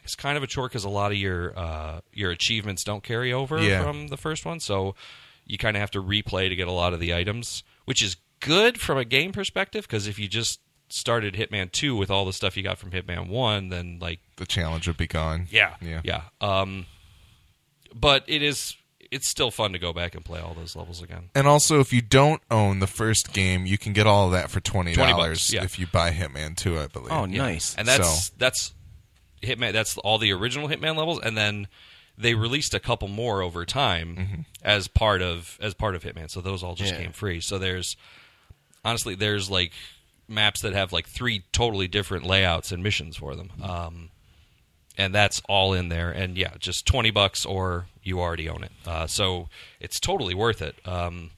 is kind of a chore because a lot of your uh, your achievements don't carry over Yeah. from the first one, so you kind of have to replay to get a lot of the items, which is good from a game perspective because if you just started Hitman 2 with all the stuff you got from Hitman 1 then like The challenge would be gone. yeah. Yeah. Yeah. Um, but it is it's still fun to go back and play all those levels again. And also, if you don't own the first game, you can get all of that for twenty $20, dollars yeah. if you buy Hitman Two, I believe. Oh, Yeah. nice. And that's So- that's Hitman that's all the original Hitman levels and then they released a couple more over time Mm-hmm. as part of as part of Hitman. So those all just Yeah. came free. So there's honestly there's like maps that have like three totally different layouts and missions for them. Um, and that's all in there. And yeah, just twenty bucks or you already own it. Uh, so it's totally worth it. Um,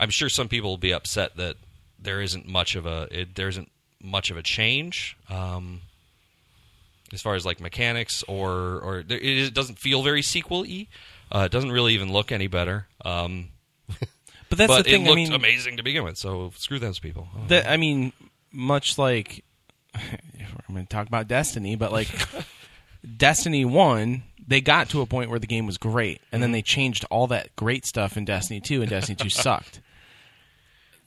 I'm sure some people will be upset that there isn't much of a it, there isn't much of a change um, as far as like mechanics or or there, it, doesn't feel very sequel-y. Uh, it doesn't really even look any better. Um, But that's but the thing. it looked I mean, amazing to begin with. So screw those people. Oh. that I mean, much like I'm going to talk about Destiny, but like Destiny One, they got to a point where the game was great, and then they changed all that great stuff in Destiny Two, and Destiny Two sucked.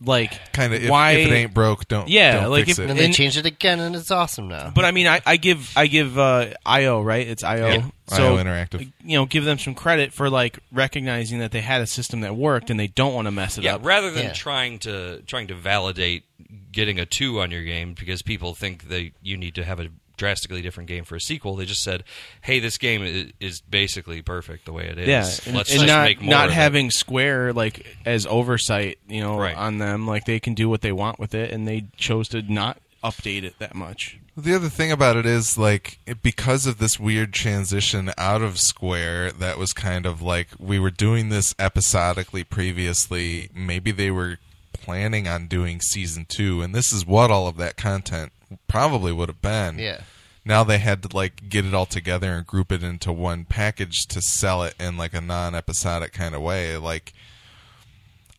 Like, kind of. Why? if it ain't broke, don't. Yeah, don't like fix if- it. And they And- changed it again, and it's awesome now. but I mean, I, I give I give uh, IO right. It's IO. Yeah, so IO Interactive. You know, give them some credit for like recognizing that they had a system that worked, and they don't want to mess it yeah, up. rather than Yeah. trying to trying to validate getting a two on your game because people think that you need to have a drastically different game for a sequel. They just said, "Hey, this game is, is basically perfect the way it is. Yeah, and, let's and just not make more not of it." having Square like as oversight, you know, Right. on them. Like they can do what they want with it, and they chose to not update it that much. The other thing about it is like it, because of this weird transition out of Square that was kind of like we were doing this episodically previously, maybe they were planning on doing season 2 and this is what all of that content probably would have been. Yeah. Now they had to like get it all together and group it into one package to sell it in like a non-episodic kind of way like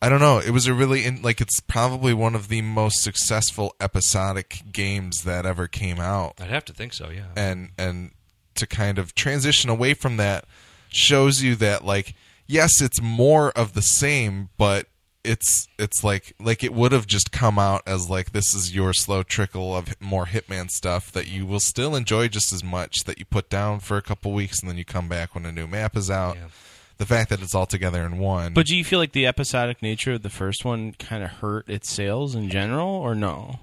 I don't know. It was a really in, like it's probably one of the most successful episodic games that ever came out, I'd have to think so. Yeah. and and to kind of transition away from that shows you that like yes, it's more of the same, but it's it's like like it would have just come out as like this is your slow trickle of more Hitman stuff that you will still enjoy just as much that you put down for a couple weeks and then you come back when a new map is out. Yeah. The fact that it's all together in one. But do you feel like the episodic nature of the first one kind of hurt its sales in general, or no?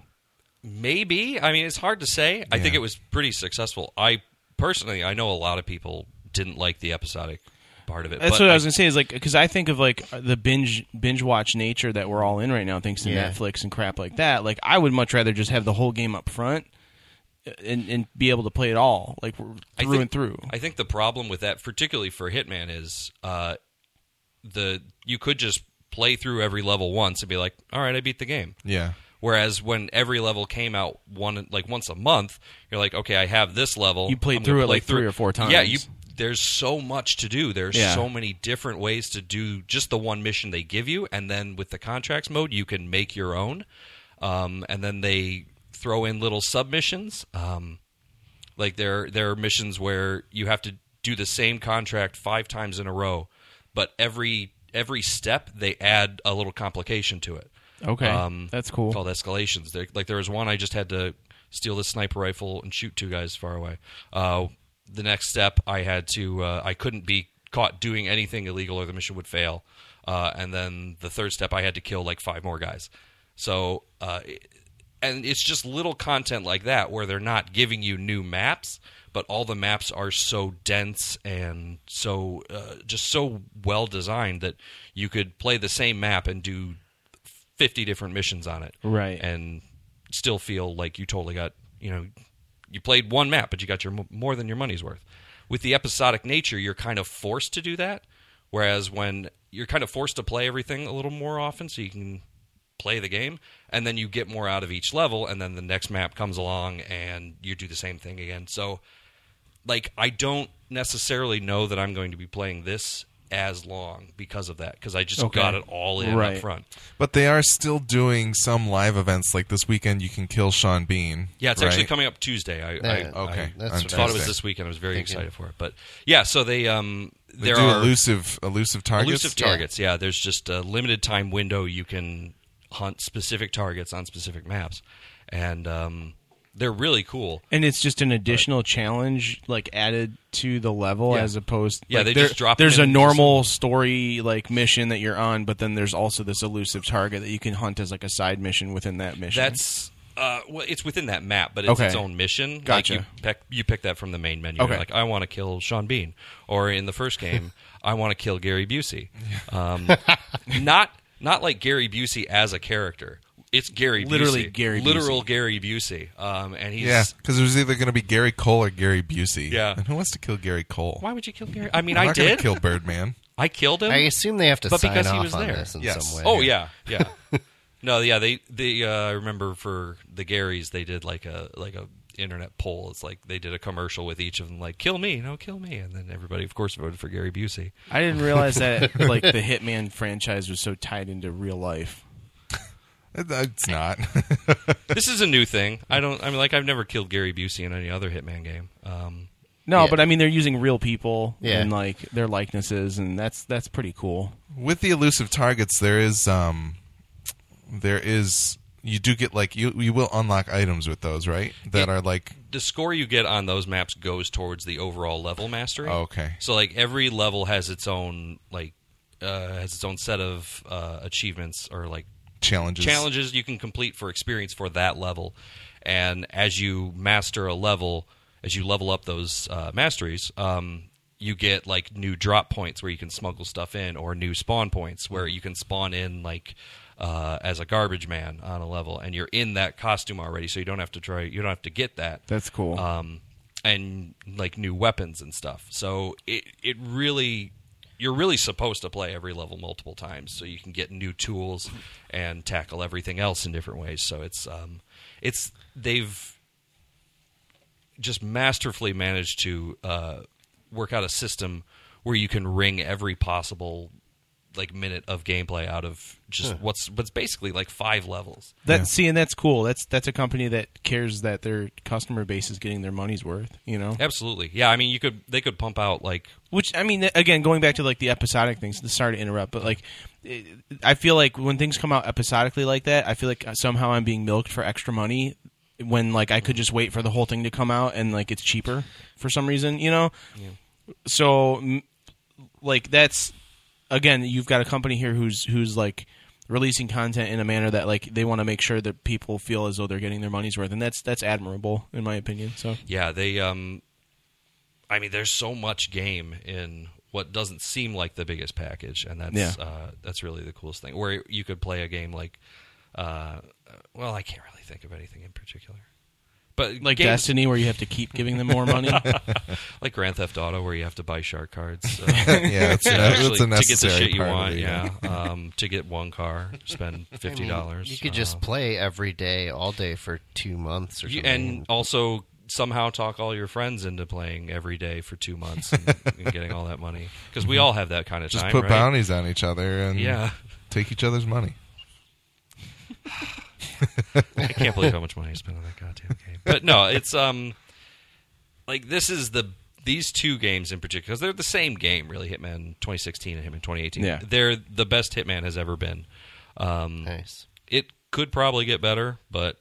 Maybe. I mean, it's hard to say. I think it was pretty successful. I personally, I know a lot of people didn't like the episodic part of it. That's but what I was gonna say. Is like because I think of like the binge binge watch nature that we're all in right now, thanks to Yeah. Netflix and crap like that. Like I would much rather just have the whole game up front and, and be able to play it all like through I think- and through. I think the problem with that, particularly for Hitman, is uh, the you could just play through every level once and be like, "All right, I beat the game." yeah. Whereas when every level came out one like once a month, you're like, "Okay, I have this level." You played I'm through gonna it, play like, three or four times. Yeah, times. you. There's so much to do. There's Yeah. so many different ways to do just the one mission they give you, and then with the contracts mode, you can make your own. Um, and then they throw in little submissions. Um, like there there are missions where you have to do the same contract five times in a row, but every every step they add a little complication to it. Okay, Um, that's cool. Called escalations. There, like there was one I just had to steal this sniper rifle and shoot two guys far away. Uh, the next step I had to uh, I couldn't be caught doing anything illegal or the mission would fail. Uh, and then the third step I had to kill like five more guys. So uh, and it's just little content like that where they're not giving you new maps, but all the maps are so dense and so uh, just so well designed that you could play the same map and do 50 different missions on it. Right. And still feel like you totally got, you know, you played one map, but you got your more than your money's worth. With the episodic nature, you're kind of forced to do that. Whereas when you're kind of forced to play everything a little more often so you can play the game, and then you get more out of each level, and then the next map comes along and you do the same thing again. So, like, I don't necessarily know that I'm going to be playing this as long because of that, because I just Okay. got it all in Right. up front. But they are still doing some live events like this weekend you can kill Sean Bean. Yeah, it's actually coming up Tuesday. I, Yeah, I, okay. I That's thought it was this weekend. I was very Thinking. excited for it. But yeah, so they um They there do are elusive elusive targets. elusive targets. Yeah. there's just a limited time window you can hunt specific targets on specific maps, and um, they're really cool. And it's just an additional challenge, like added to the level, Yeah. as opposed. Yeah, like, they just drop There's a in normal story like mission that you're on, but then there's also this elusive target that you can hunt as like a side mission within that mission. That's uh, well, it's within that map, but it's its own mission. Gotcha. Like you pick, you pick that from the main menu. Okay. Like I want to kill Sean Bean, or in the first game, I want to kill Gary Busey. Um, not not like Gary Busey as a character. It's Gary Literally Busey. Gary literal Busey. Gary Busey. Um, and he's Yeah, because it was either going to be Gary Cole or Gary Busey. Yeah. And who wants to kill Gary Cole? Why would you kill Gary? I mean, I'm I not did. kill Birdman. I killed him. I assume they have to But sign because he was on there. this in Yes. some way. Oh yeah, yeah. no, yeah. They they uh, I remember for the Garys they did like a like a internet poll. It's like they did a commercial with each of them like kill me, no kill me, and then everybody of course voted for Gary Busey. I didn't realize that like the Hitman franchise was so tied into real life. It- It's not. this is a new thing. I don't. I mean, like I've never killed Gary Busey in any other Hitman game. Um, No, Yeah. but I mean they're using real people Yeah. and like their likenesses, and that's that's pretty cool. With the elusive targets, there is um, there is you do get like you you will unlock items with those, right? That It- are like the score you get on those maps goes towards the overall level mastery. oh, okay. So like every level has its own like uh, has its own set of uh, achievements or like Challenges. challenges you can complete for experience for that level. And as you master a level, as you level up those uh, masteries, um, you get like new drop points where you can smuggle stuff in, or new spawn points where you can spawn in like uh, as a garbage man on a level, and you're in that costume already, so you don't have to try. You don't have to get that That's cool. um, and like new weapons and stuff. So it it really you're really supposed to play every level multiple times so you can get new tools and tackle everything else in different ways. So it's um, it's they've just masterfully managed to uh, work out a system where you can wring every possible like minute of gameplay out of just what's what's basically like five levels. That Yeah. see, and that's cool. That's that's a company that cares that their customer base is getting their money's worth. You know, Absolutely, yeah. I mean, you could they could pump out like which I mean, again, going back to like the episodic things. Sorry to interrupt, but like, it, I feel like when things come out episodically like that, I feel like somehow I'm being milked for extra money when like I could just wait for the whole thing to come out and like it's cheaper for some reason. You know, so like that's again, you've got a company here who's who's like releasing content in a manner that like they want to make sure that people feel as though they're getting their money's worth, and that's that's admirable in my opinion. So yeah they um, I mean, there's so much game in what doesn't seem like the biggest package, and that's Yeah. uh, that's really the coolest thing. Where you could play a game like, uh, well, I can't really think of anything in particular, but like games- Destiny, where you have to keep giving them more money. like Grand Theft Auto, where you have to buy shark cards. Uh, yeah, it's, to a, actually- it's a to get the necessary shit you want, of it. yeah. um, to get one car, spend I fifty mean, dollars. you could just play every day, all day for two months or something. and also somehow talk all your friends into playing every day for two months and, and getting all that money because we all have that kind of Just time. put right? bounties on each other and Yeah, take each other's money. I can't believe how much money I spent on that goddamn game. But no, it's um, like this is the these two games in particular because they're the same game, really. Hitman 2016 and Hitman 2018. Yeah. they're the best Hitman has ever been. Um, nice. it could probably get better, but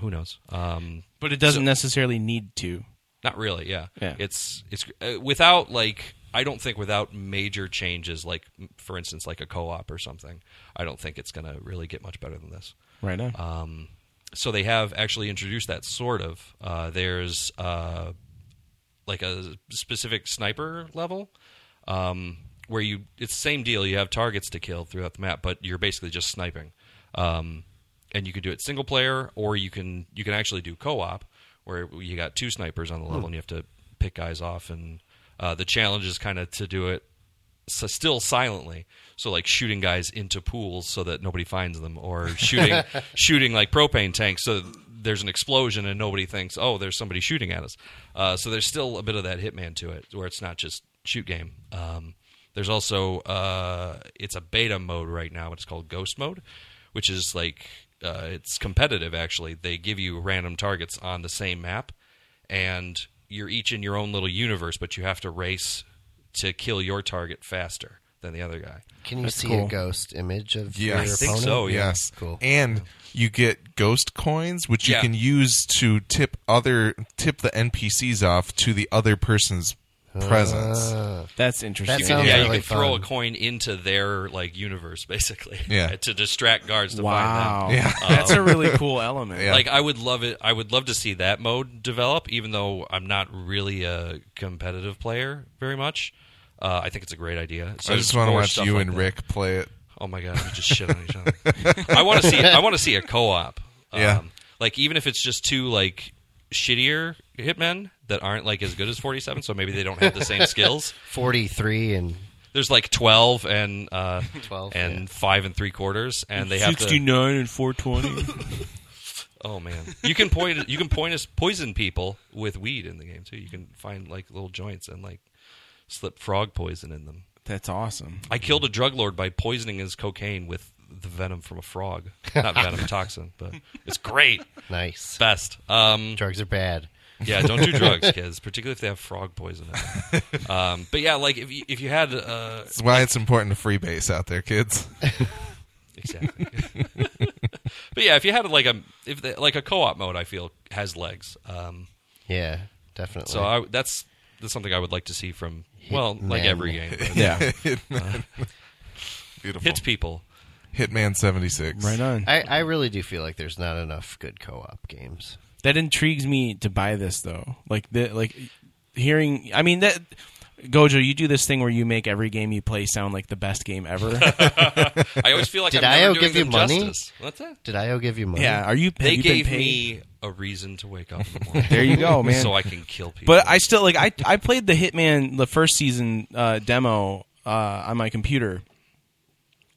who knows? Um, but it doesn't So- necessarily need to. Not really. Yeah. Yeah. It's it's uh, without like I don't think without major changes like for instance like a co-op or something. I don't think it's going to really get much better than this. Right now. Um, so they have actually introduced that sort of. Uh, there's uh, like a specific sniper level um, where you it's the same deal. You have targets to kill throughout the map, but you're basically just sniping. Um, and you can do it single player, or you can you can actually do co-op, where you got two snipers on the level, and you have to pick guys off. And uh, the challenge is kind of to do it so still silently. So like shooting guys into pools so that nobody finds them, or shooting shooting like propane tanks so there's an explosion and nobody thinks, oh, there's somebody shooting at us. Uh, so there's still a bit of that Hitman to it, where it's not just shoot game. Um, there's also uh, it's a beta mode right now. It's called Ghost Mode, which is like uh, it's competitive. Actually, they give you random targets on the same map, and you're each in your own little universe, but you have to race to kill your target faster than the other guy. Can you That's see cool. a ghost image of Yes. your I think opponent? so, yeah. Yes. Cool. And you get ghost coins, which you can use to tip other tip the NPCs off to the other person's presence. Ah. That's interesting. That sounds yeah, really you can throw a coin into their like universe, basically. Yeah. to distract guards to wow. find them. Yeah. That's a really cool element. Yeah. Like I would love it. I would love to see that mode develop, even though I'm not really a competitive player very much. Uh, I think it's a great idea. So I just want to watch you like and that. Rick play it. Oh my god, we just shit on each other. I want to see. I want to see a co-op. Um, Yeah. Like even if it's just two like shittier hitmen that aren't like as good as 47, so maybe they don't have the same skills. 43 and There's like 12 and uh, 12, and yeah. five and three quarters, and they have to. 69 and 420. Oh man, you can point. You can point us poison people with weed in the game too. You can find like little joints and like slip frog poison in them. That's awesome. I killed a drug lord by poisoning his cocaine with the venom from a frog. Not venom, toxin, but it's great. nice. Best. Um, Drugs are bad. Yeah, don't do drugs, kids, particularly if they have frog poison. In them. Um, but yeah, like if you, if you had uh, That's why it's important to freebase out there, kids. exactly. but yeah, if you had like a if the, like a co-op mode, I feel has legs. Um, Yeah, definitely. so I, that's that's something I would like to see from well, like Hitman. every game. but Yeah. Beautiful. hits people. Hitman 76. right on. I, I really do feel like there's not enough good co-op games. That intrigues me to buy this though. Like the like hearing I mean that Gojo, you do this thing where you make every game you play sound like the best game ever. I always feel like Did I'm IO never doing give you money? justice. What's that? Did IO give you money? yeah, are you have They you gave me a reason to wake up in the morning. There you go, man. so I can kill people. But I still like I I played the Hitman the first season uh, demo uh, on my computer,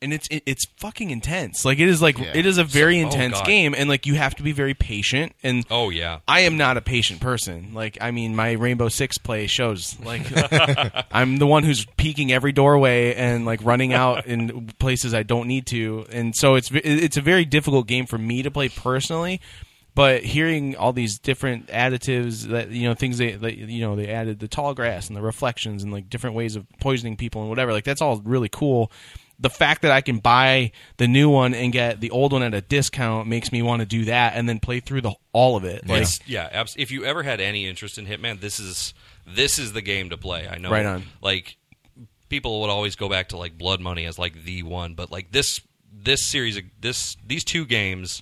and it's it, it's fucking intense. Like it is like Yeah. it is a very So- oh, intense God. game, and like you have to be very patient. And Oh yeah. I am not a patient person. Like I mean, my Rainbow Six play shows. Like I'm the one who's peeking every doorway and like running out in places I don't need to, and so it's it's a very difficult game for me to play personally. But hearing all these different additives that you know things they, that you know they added the tall grass and the reflections and like different ways of poisoning people and whatever like that's all really cool. The fact that I can buy the new one and get the old one at a discount makes me want to do that and then play through the all of it. Like It's- yeah, abs- if you ever had any interest in Hitman, this is this is the game to play. I know, Right on. Like people would always go back to like Blood Money as like the one, but like this this series, of- this these two games,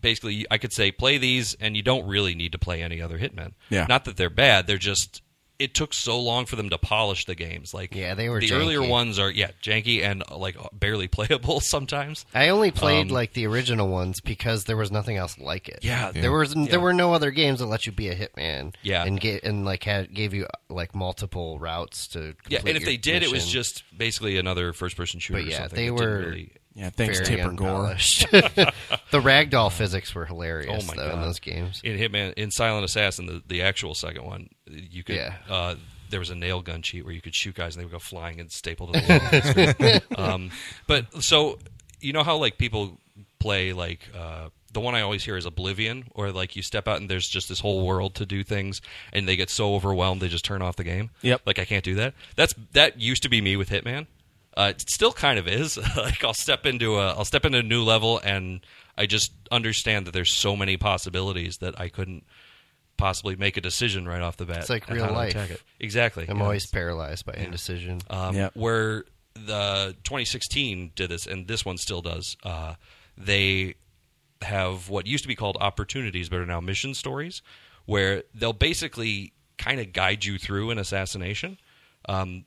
basically, I could say play these, and you don't really need to play any other Hitman. Yeah. not that they're bad, they're just. It took so long for them to polish the games. Like Yeah, they were the janky. earlier ones are yeah janky and uh, like barely playable sometimes. I only played Um, like the original ones because there was nothing else like it. Yeah, there was Yeah. there were no other games that let you be a hitman. Yeah. and get and like had gave you like multiple routes to. Yeah, and if they did, it was just basically another first-person shooter. But or yeah, something they were- really- yeah, thanks very Tipper Gore. the ragdoll physics were hilarious Oh my though in God. those games. in Hitman in Silent Assassin, the, the actual second one, you could Yeah. uh, there was a nail gun cheat where you could shoot guys and they would go flying and staple to the wall. um, but so you know how like people play like uh, the one I always hear is Oblivion, or like you step out and there's just this whole world to do things, and they get so overwhelmed they just turn off the game. Yep. Like I can't do that. That's that used to be me with Hitman. Uh, it still kind of is. like I'll step into a I'll step into a new level and I just understand that there's so many possibilities that I couldn't possibly make a decision right off the bat. It's like real life. it. Exactly. I'm yeah. always paralyzed by indecision. Um, Yep. Where the 2016 did this, and this one still does. Uh, they have what used to be called opportunities, but are now mission stories, where they'll basically kind of guide you through an assassination. Um,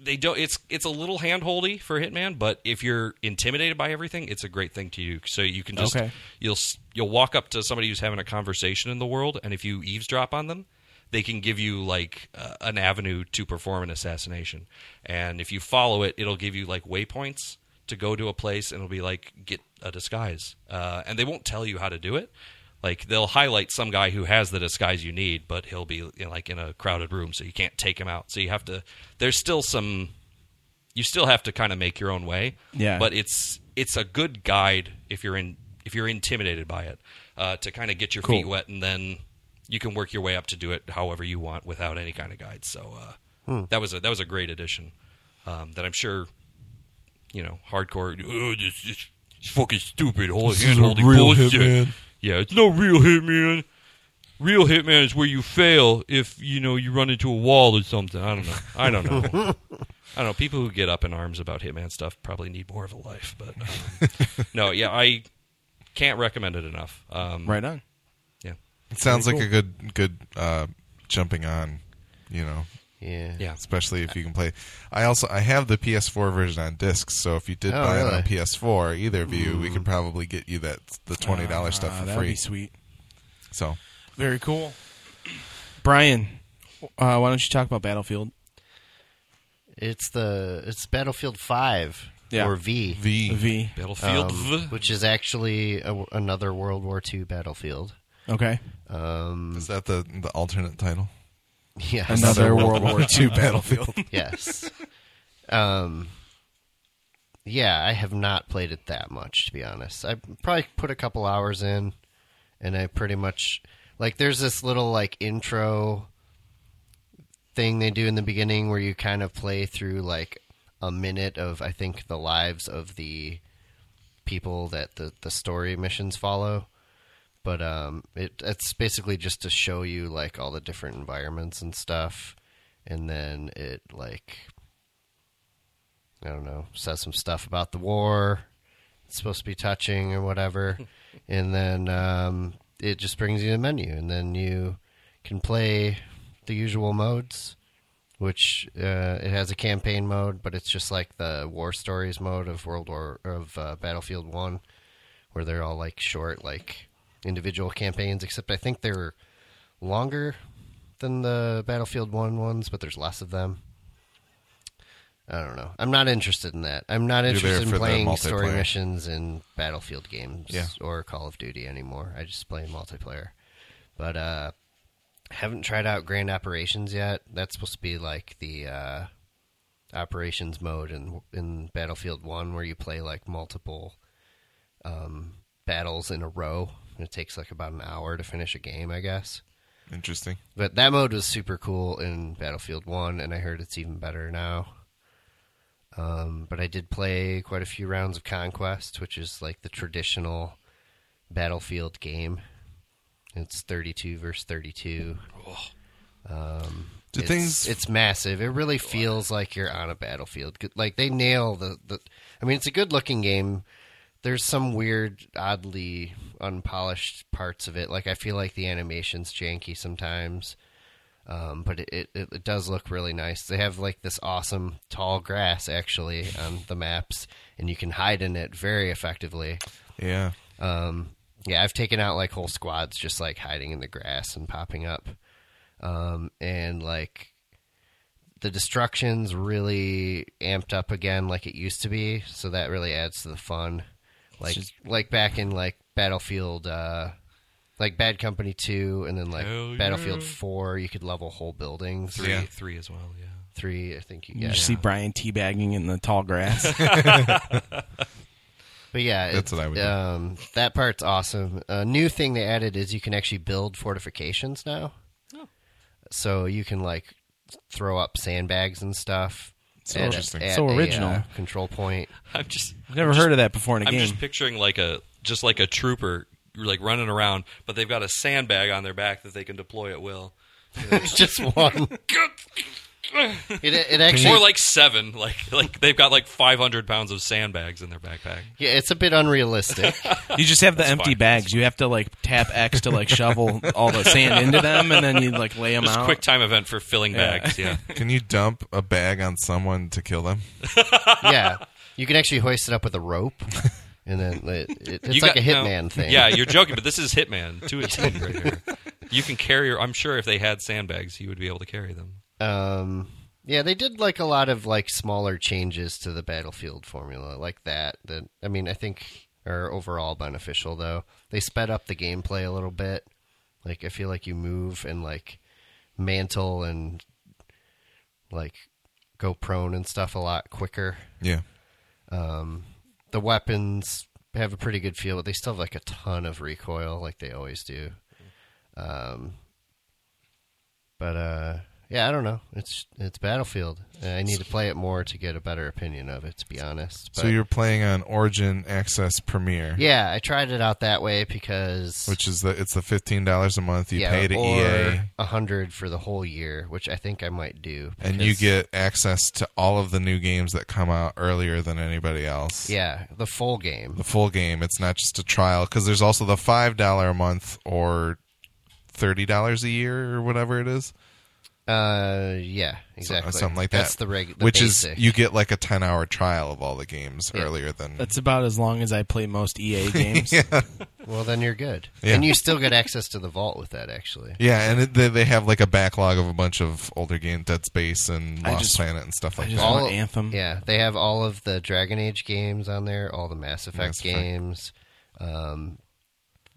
they don't. It's it's a little handholdy for Hitman, but if you're intimidated by everything, it's a great thing to you. So you can just Okay. you'll you'll walk up to somebody who's having a conversation in the world, and if you eavesdrop on them, they can give you like uh, an avenue to perform an assassination. And if you follow it, it'll give you like waypoints to go to a place, and it'll be like get a disguise. Uh, and they won't tell you how to do it. Like they'll highlight some guy who has the disguise you need, but he'll be you know, like in a crowded room, so you can't take him out. So you have to. There's still some. You still have to kind of make your own way. Yeah. But it's it's a good guide if you're in if you're intimidated by it uh, to kind of get your feet wet, and then you can work your way up to do it however you want without any kind of guide. So uh, that was a that was a great addition um, that I'm sure you know hardcore. Oh, this is fucking stupid. Whole This is hand-holding real bullshit." Hitman. Yeah, it's no real hitman. Real hitman is where you fail if you know you run into a wall or something. I don't know. I don't know. I don't know. People who get up in arms about hitman stuff probably need more of a life. But um, no, yeah, I can't recommend it enough. Um, Right on. Yeah. It sounds Very like a good good uh, jumping on, you know, Yeah, Yeah. especially if you can play. I also I have the PS4 version on disc, so if you did Oh, buy it really? on PS4, either of you, we could probably get you that the twenty dollars stuff Ah, for that'd free. Be sweet. So Very cool. Brian, uh, why don't you talk about Battlefield? it's the it's Battlefield Five Yeah. or V, V V. Battlefield. um, V. which is actually a, another World War II battlefield. Okay. Um, is that the the alternate title? Yes. Another World War II battlefield. yes. Um, yeah, I have not played it that much to be honest. I probably put a couple hours in, and I pretty much like. There's this little like intro thing they do in the beginning where you kind of play through like a minute of I think the lives of the people that the the story missions follow. But um, it it's basically just to show you like all the different environments and stuff, and then it like I don't know says some stuff about the war. It's supposed to be touching or whatever, and then um, it just brings you a menu, and then you can play the usual modes. Which uh, it has a campaign mode, but it's just like the war stories mode of World War of uh, Battlefield One, where they're all like short, like individual campaigns. Except I think they're longer than the Battlefield One ones, but there's less of them. I don't know. I'm not interested in that. I'm not interested in playing story missions in Battlefield games Yeah. or Call of Duty anymore. I just play multiplayer. But uh haven't tried out Grand Operations yet. That's supposed to be like the uh operations mode in in Battlefield 1 where you play like multiple um battles in a row. And it takes like about an hour to finish a game, I guess. Interesting. But that mode was super cool in Battlefield 1, and I heard it's even better now. Um, but I did play quite a few rounds of Conquest, which is like the traditional Battlefield game. It's 32 versus 32. Um, it's, things- It's massive. It really feels like you're on a battlefield. Like they nail the, the. I mean, it's a good looking game. There's some weird, oddly unpolished parts of it. Like I feel like the animation's janky sometimes, um, but it, it it does look really nice. They have like this awesome tall grass actually on the maps, and you can hide in it very effectively. Yeah. Um, yeah, I've taken out like whole squads just like hiding in the grass and popping up. Um, and like the destruction's really amped up again like it used to be, so that really adds to the fun. Like just- like back in like Battlefield uh like Bad Company 2 and then like Hell Battlefield yeah. 4 you could level whole buildings. Three, Yeah. three as well. Yeah. 3 I think you You get. just see Brian teabagging in the tall grass. But yeah, That's it's- what I would do. Um, that part's awesome. A new thing they added is you can actually build fortifications now. Oh. So you can like throw up sandbags and stuff. So at- interesting. at So a, original. uh, control point. I've just. I've never I'm just- heard of that before in a I'm game. just picturing like a just like a trooper like running around, but they've got a sandbag on their back that they can deploy at will. It's just one. It, it actually, or like seven, like like they've got like 500 pounds of sandbags in their backpack. yeah, it's a bit unrealistic. You just have the That's empty fine. bags. You have to like tap X to like shovel all the sand into them, and then you like lay them Just a out. quick time event for filling Yeah. bags. Yeah. Can you dump a bag on someone to kill them? yeah, you can actually hoist it up with a rope, and then it, it, it's You like got- a no, hitman thing. Yeah, you're joking, but this is Hitman to a T right here. You can carry. I'm sure if they had sandbags, you would be able to carry them. Um, yeah, they did like a lot of like smaller changes to the battlefield formula, like that. That I mean, I think are overall beneficial. Though they sped up the gameplay a little bit. Like I feel like you move and like mantle and like go prone and stuff a lot quicker. Yeah. Um, the weapons have a pretty good feel, but they still have like a ton of recoil, like they always do. Um, but uh, yeah, I don't know. It's it's Battlefield. Uh, I need to play it more to get a better opinion of it. To be honest, So you're playing on Origin Access Premier, yeah, I tried it out that way because which is the it's the fifteen dollars a month you yeah, pay to EA, a hundred for the whole year, which I think I might do. and you get access to all of the new games that come out earlier than anybody else. yeah the full game. the full game. It's not just a trial because there's also the five dollar a month or thirty dollars a year or whatever it is, Uh, yeah, exactly. something like that. That's the regular. Which basic. is you get like a ten hour trial of all the games Yeah. earlier than That's about as long as I play most EA games. yeah, Well, then you're good, Yeah. and you still get access to the vault with that. Actually, yeah, and it, they they have like a backlog of a bunch of older games, Dead Space and Lost just- Planet and stuff I like just that. want Anthem. Yeah, they have all of the Dragon Age games on there, all the Mass Effect Mass Effect. games. Um,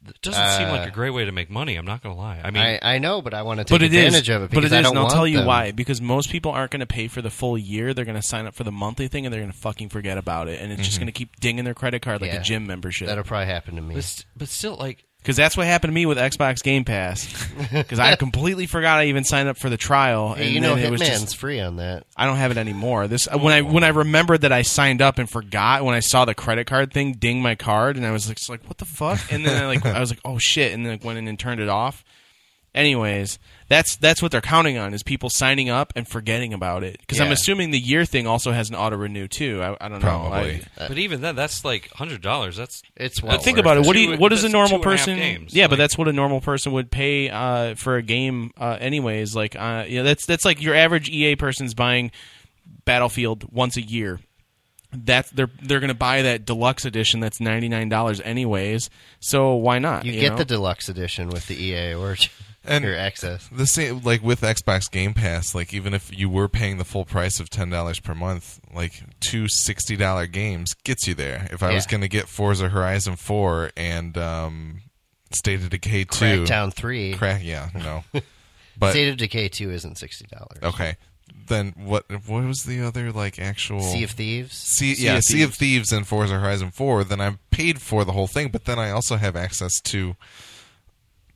It doesn't seem Uh, like a great way to make money. I'm not going to lie. I mean, I, I know, but I want to take But it is, advantage of it but because it I is, don't and I'll tell you them. why. Because most people aren't going to pay for the full year. They're going to sign up for the monthly thing, and they're going to fucking forget about it, and it's just going to keep dinging their credit card like Yeah. a gym membership. That'll probably happen to me. but, but still, like, Because that's what happened to me with Xbox Game Pass. Because I completely forgot I even signed up for the trial, Hey, and you know, it was Hitman's just free on that. I don't have it anymore. This when I when I remembered that I signed up and forgot when I saw the credit card thing ding my card, and I was like, like what the fuck? And then I like I was like, oh shit, and then like, went in and turned it off. Anyways, that's that's what they're counting on is people signing up and forgetting about it. Because I'm assuming the year thing also has an auto renew too. I, I don't know. Probably. I- but even then, that's like hundred dollars. That's It's well but think worth about it. What do you? Two- What does a normal two and a half person? games. Yeah, but that's what a normal person would pay uh, for a game. Uh, anyways, like uh, yeah, that's that's like your average EA person's buying Battlefield once a year. That's they're they're gonna buy that deluxe edition that's ninety nine dollars anyways. So why not? You, get know? the deluxe edition with the EA Origin. And your access. the same like with Xbox Game Pass, like even if you were paying the full price of ten dollars per month, like two sixty dollar games gets you there. If I was going to get Forza Horizon Four and um, State of Decay Two, Crackdown three. crack, yeah, no, but State of Decay two isn't sixty dollars. okay, then what? What was the other like actual Sea of Thieves. Sea, Sea yeah, of Sea of Thieves and Forza Horizon 4, then I'm paid for the whole thing, but then I also have access to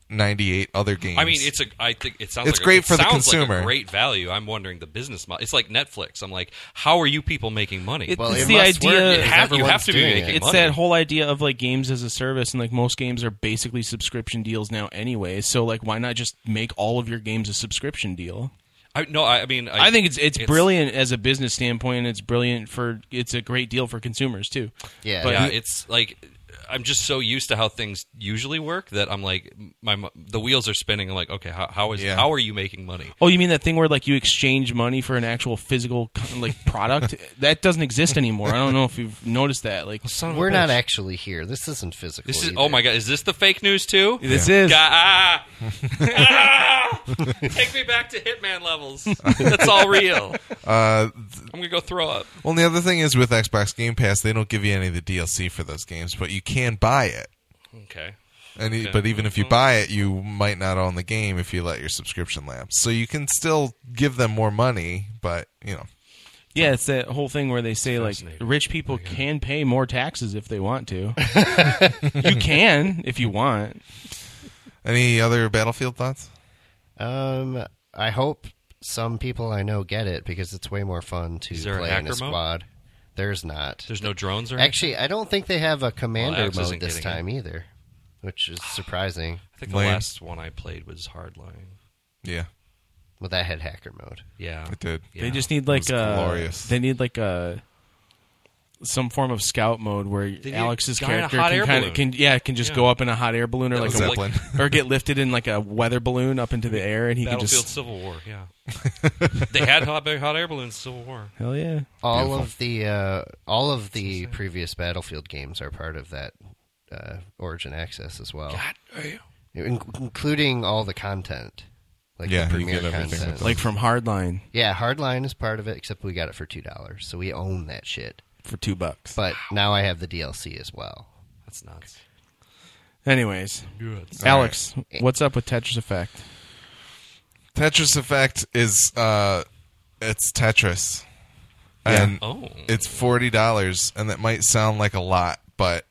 98 other games. I mean, it's a. I think it sounds. It's like great a, it for the sounds like a consumer. great value. I'm wondering the business model. It's like Netflix. I'm like, how are you people making money? It- Well, it's it the must idea. work It if have- you have everyone's to be doing making it. it's money. that whole idea of like games as a service and like most games are basically subscription deals now anyway so like why not just make all of your games a subscription deal I, no, I, I mean, i, think it's, it's brilliant as a business standpoint and it's brilliant for it's a great deal for consumers too Yeah, But- yeah, it's like I'm just so used to how things usually work that I'm like, my the wheels are spinning. I'm like, okay, how, how is Yeah. how are you making money? oh you mean that thing where like you exchange money for an actual physical like product that doesn't exist anymore i don't know if you've noticed that like Son of a We're not bitch. actually here. This isn't physical. This is either. oh my god, is this the fake news too? this is Ga- ah! Ah! Take me back to Hitman levels. That's all real. uh, I'm gonna go throw up. well, the other thing is with Xbox Game Pass, they don't give you any of the DLC for those games, but you can buy it. Okay. And Okay. but even if you buy it, you might not own the game if you let your subscription lapse. So you can still give them more money, but you know, Yeah, it's that whole thing where they say like rich people can pay more taxes if they want to. you can if you want. any other Battlefield thoughts? Um, I hope some people I know get it because it's way more fun to Is there a play in a hacker mode? squad. There's not. There's no drones or Actually, I don't think they have a commander Alex isn't mode this getting it. time either, which is surprising. I think the Lame. last one I played was Hardline. Yeah, Well, that had hacker mode. Yeah. it did. Yeah. They just need like was a glorious. they need like a some form of scout mode where need Alex's a guy in a character hot can air kind balloon. of can yeah can just Yeah. go up in a hot air balloon or like was a Zeppelin. or get lifted in like a weather balloon up into the air and he can Battlefield just Civil War, yeah. they had hot, hot air balloons in Civil War. hell yeah All Beautiful. of the uh, all of the previous Battlefield games are part of that uh, Origin Access as well, In- including all the content, like Yeah, the you premiere get everything content. with like from Hardline yeah, Hardline is part of it, except we got it for two dollars, so we own that shit. For two bucks. But now I have the DLC as well. That's nuts. Anyways, Good. Alex, what's up with Tetris Effect? Tetris Effect is uh, it's Tetris, and Oh. it's forty dollars, and that might sound like a lot, but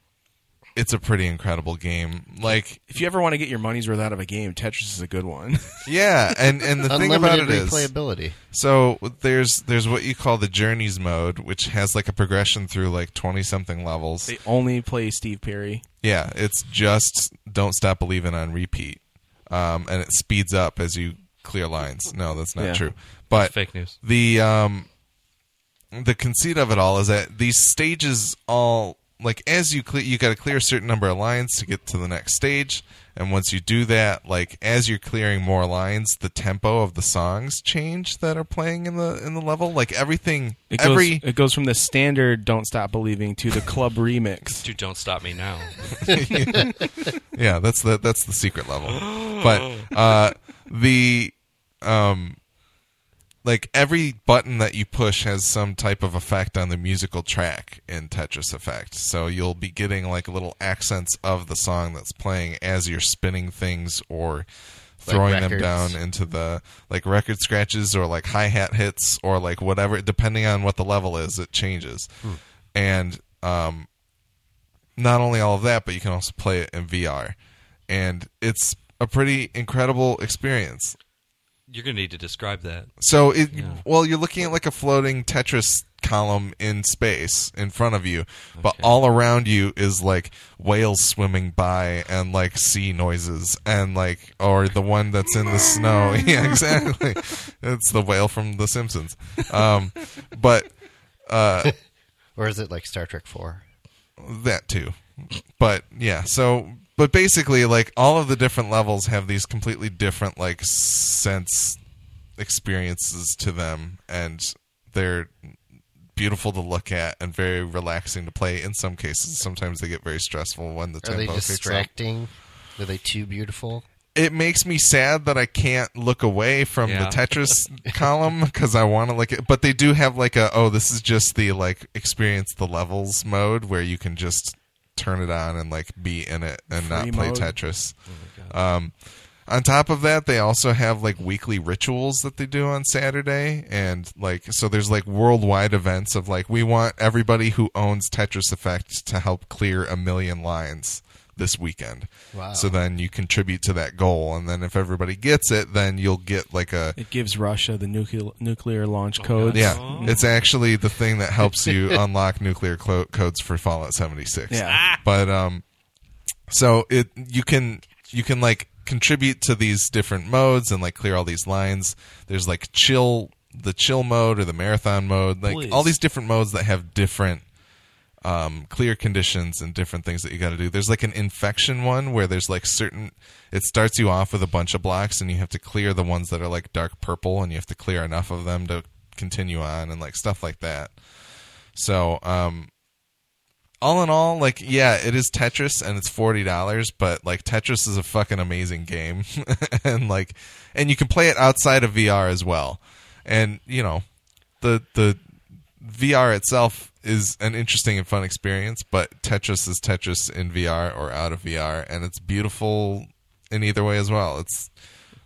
it's a pretty incredible game. Like, If you ever want to get your money's worth out of a game, Tetris is a good one. yeah, and and the thing about Unlimited it is, replayability. so there's there's what you call the journeys mode, which has like a progression through like twenty something levels. they only play Steve Perry. Yeah, it's just don't stop believing on repeat, um, and it speeds up as you clear lines. No, that's not Yeah. true. But Fake news. the um, the conceit of it all is that these stages all like as you clear, you got to clear a certain number of lines to get to the next stage, and once you do that, like as you're clearing more lines, the tempo of the songs change that are playing in the in the level. Like everything, It goes, every it goes from the standard "Don't Stop Believing" to the club remix. Dude, don't stop me now. yeah, that's the that's the secret level. But uh, the um, like every button that you push has some type of effect on the musical track in Tetris Effect. So you'll be getting like little accents of the song that's playing as you're spinning things or throwing them down into the like record scratches or like hi hat hits or like whatever depending on what the level is it changes. And um not only all of that, but you can also play it in VR. And it's a pretty incredible experience. You're gonna need to describe that. So it well, you're looking at like a floating Tetris column in space in front of you, but all around you is like whales swimming by and like sea noises and like or the one that's in the snow. yeah, exactly. it's the whale from The Simpsons. Um, but uh, Or is it like Star Trek Four? That too but yeah so but basically like all of the different levels have these completely different like sense experiences to them and they're beautiful to look at and very relaxing to play in some cases sometimes they get very stressful when the Are they tempo up. distracting? Are they too beautiful? It makes me sad that I can't look away from Yeah. the Tetris column because I want to look at. But they do have like a oh, this is just the like experience the levels mode where you can just turn it on and like be in it and not play mode. Tetris. Um, on top of that, they also have like weekly rituals that they do on Saturday, and like so there's like worldwide events of like we want everybody who owns Tetris Effect to help clear a million lines this weekend. Wow. So then you contribute to that goal, and then if everybody gets it, then you'll get like a It gives Russia the nuclear nuclear launch codes. yeah. Oh. It's actually the thing that helps you unlock nuclear clo- codes for Fallout 76. Yeah. But um, so it you can you can like contribute to these different modes and like clear all these lines. There's like chill the chill mode or the marathon mode, like Please. all these different modes that have different um, clear conditions and different things that you got to do. There's like an infection one where there's like certain. It starts you off with a bunch of blocks and you have to clear the ones that are like dark purple and you have to clear enough of them to continue on and like stuff like that. So, um, all in all, like yeah, it is Tetris and it's forty dollars, but like Tetris is a fucking amazing game, and like, and you can play it outside of VR as well, and you know, the the VR itself is an interesting and fun experience, but Tetris is Tetris in VR or out of VR, and it's beautiful in either way as well. It's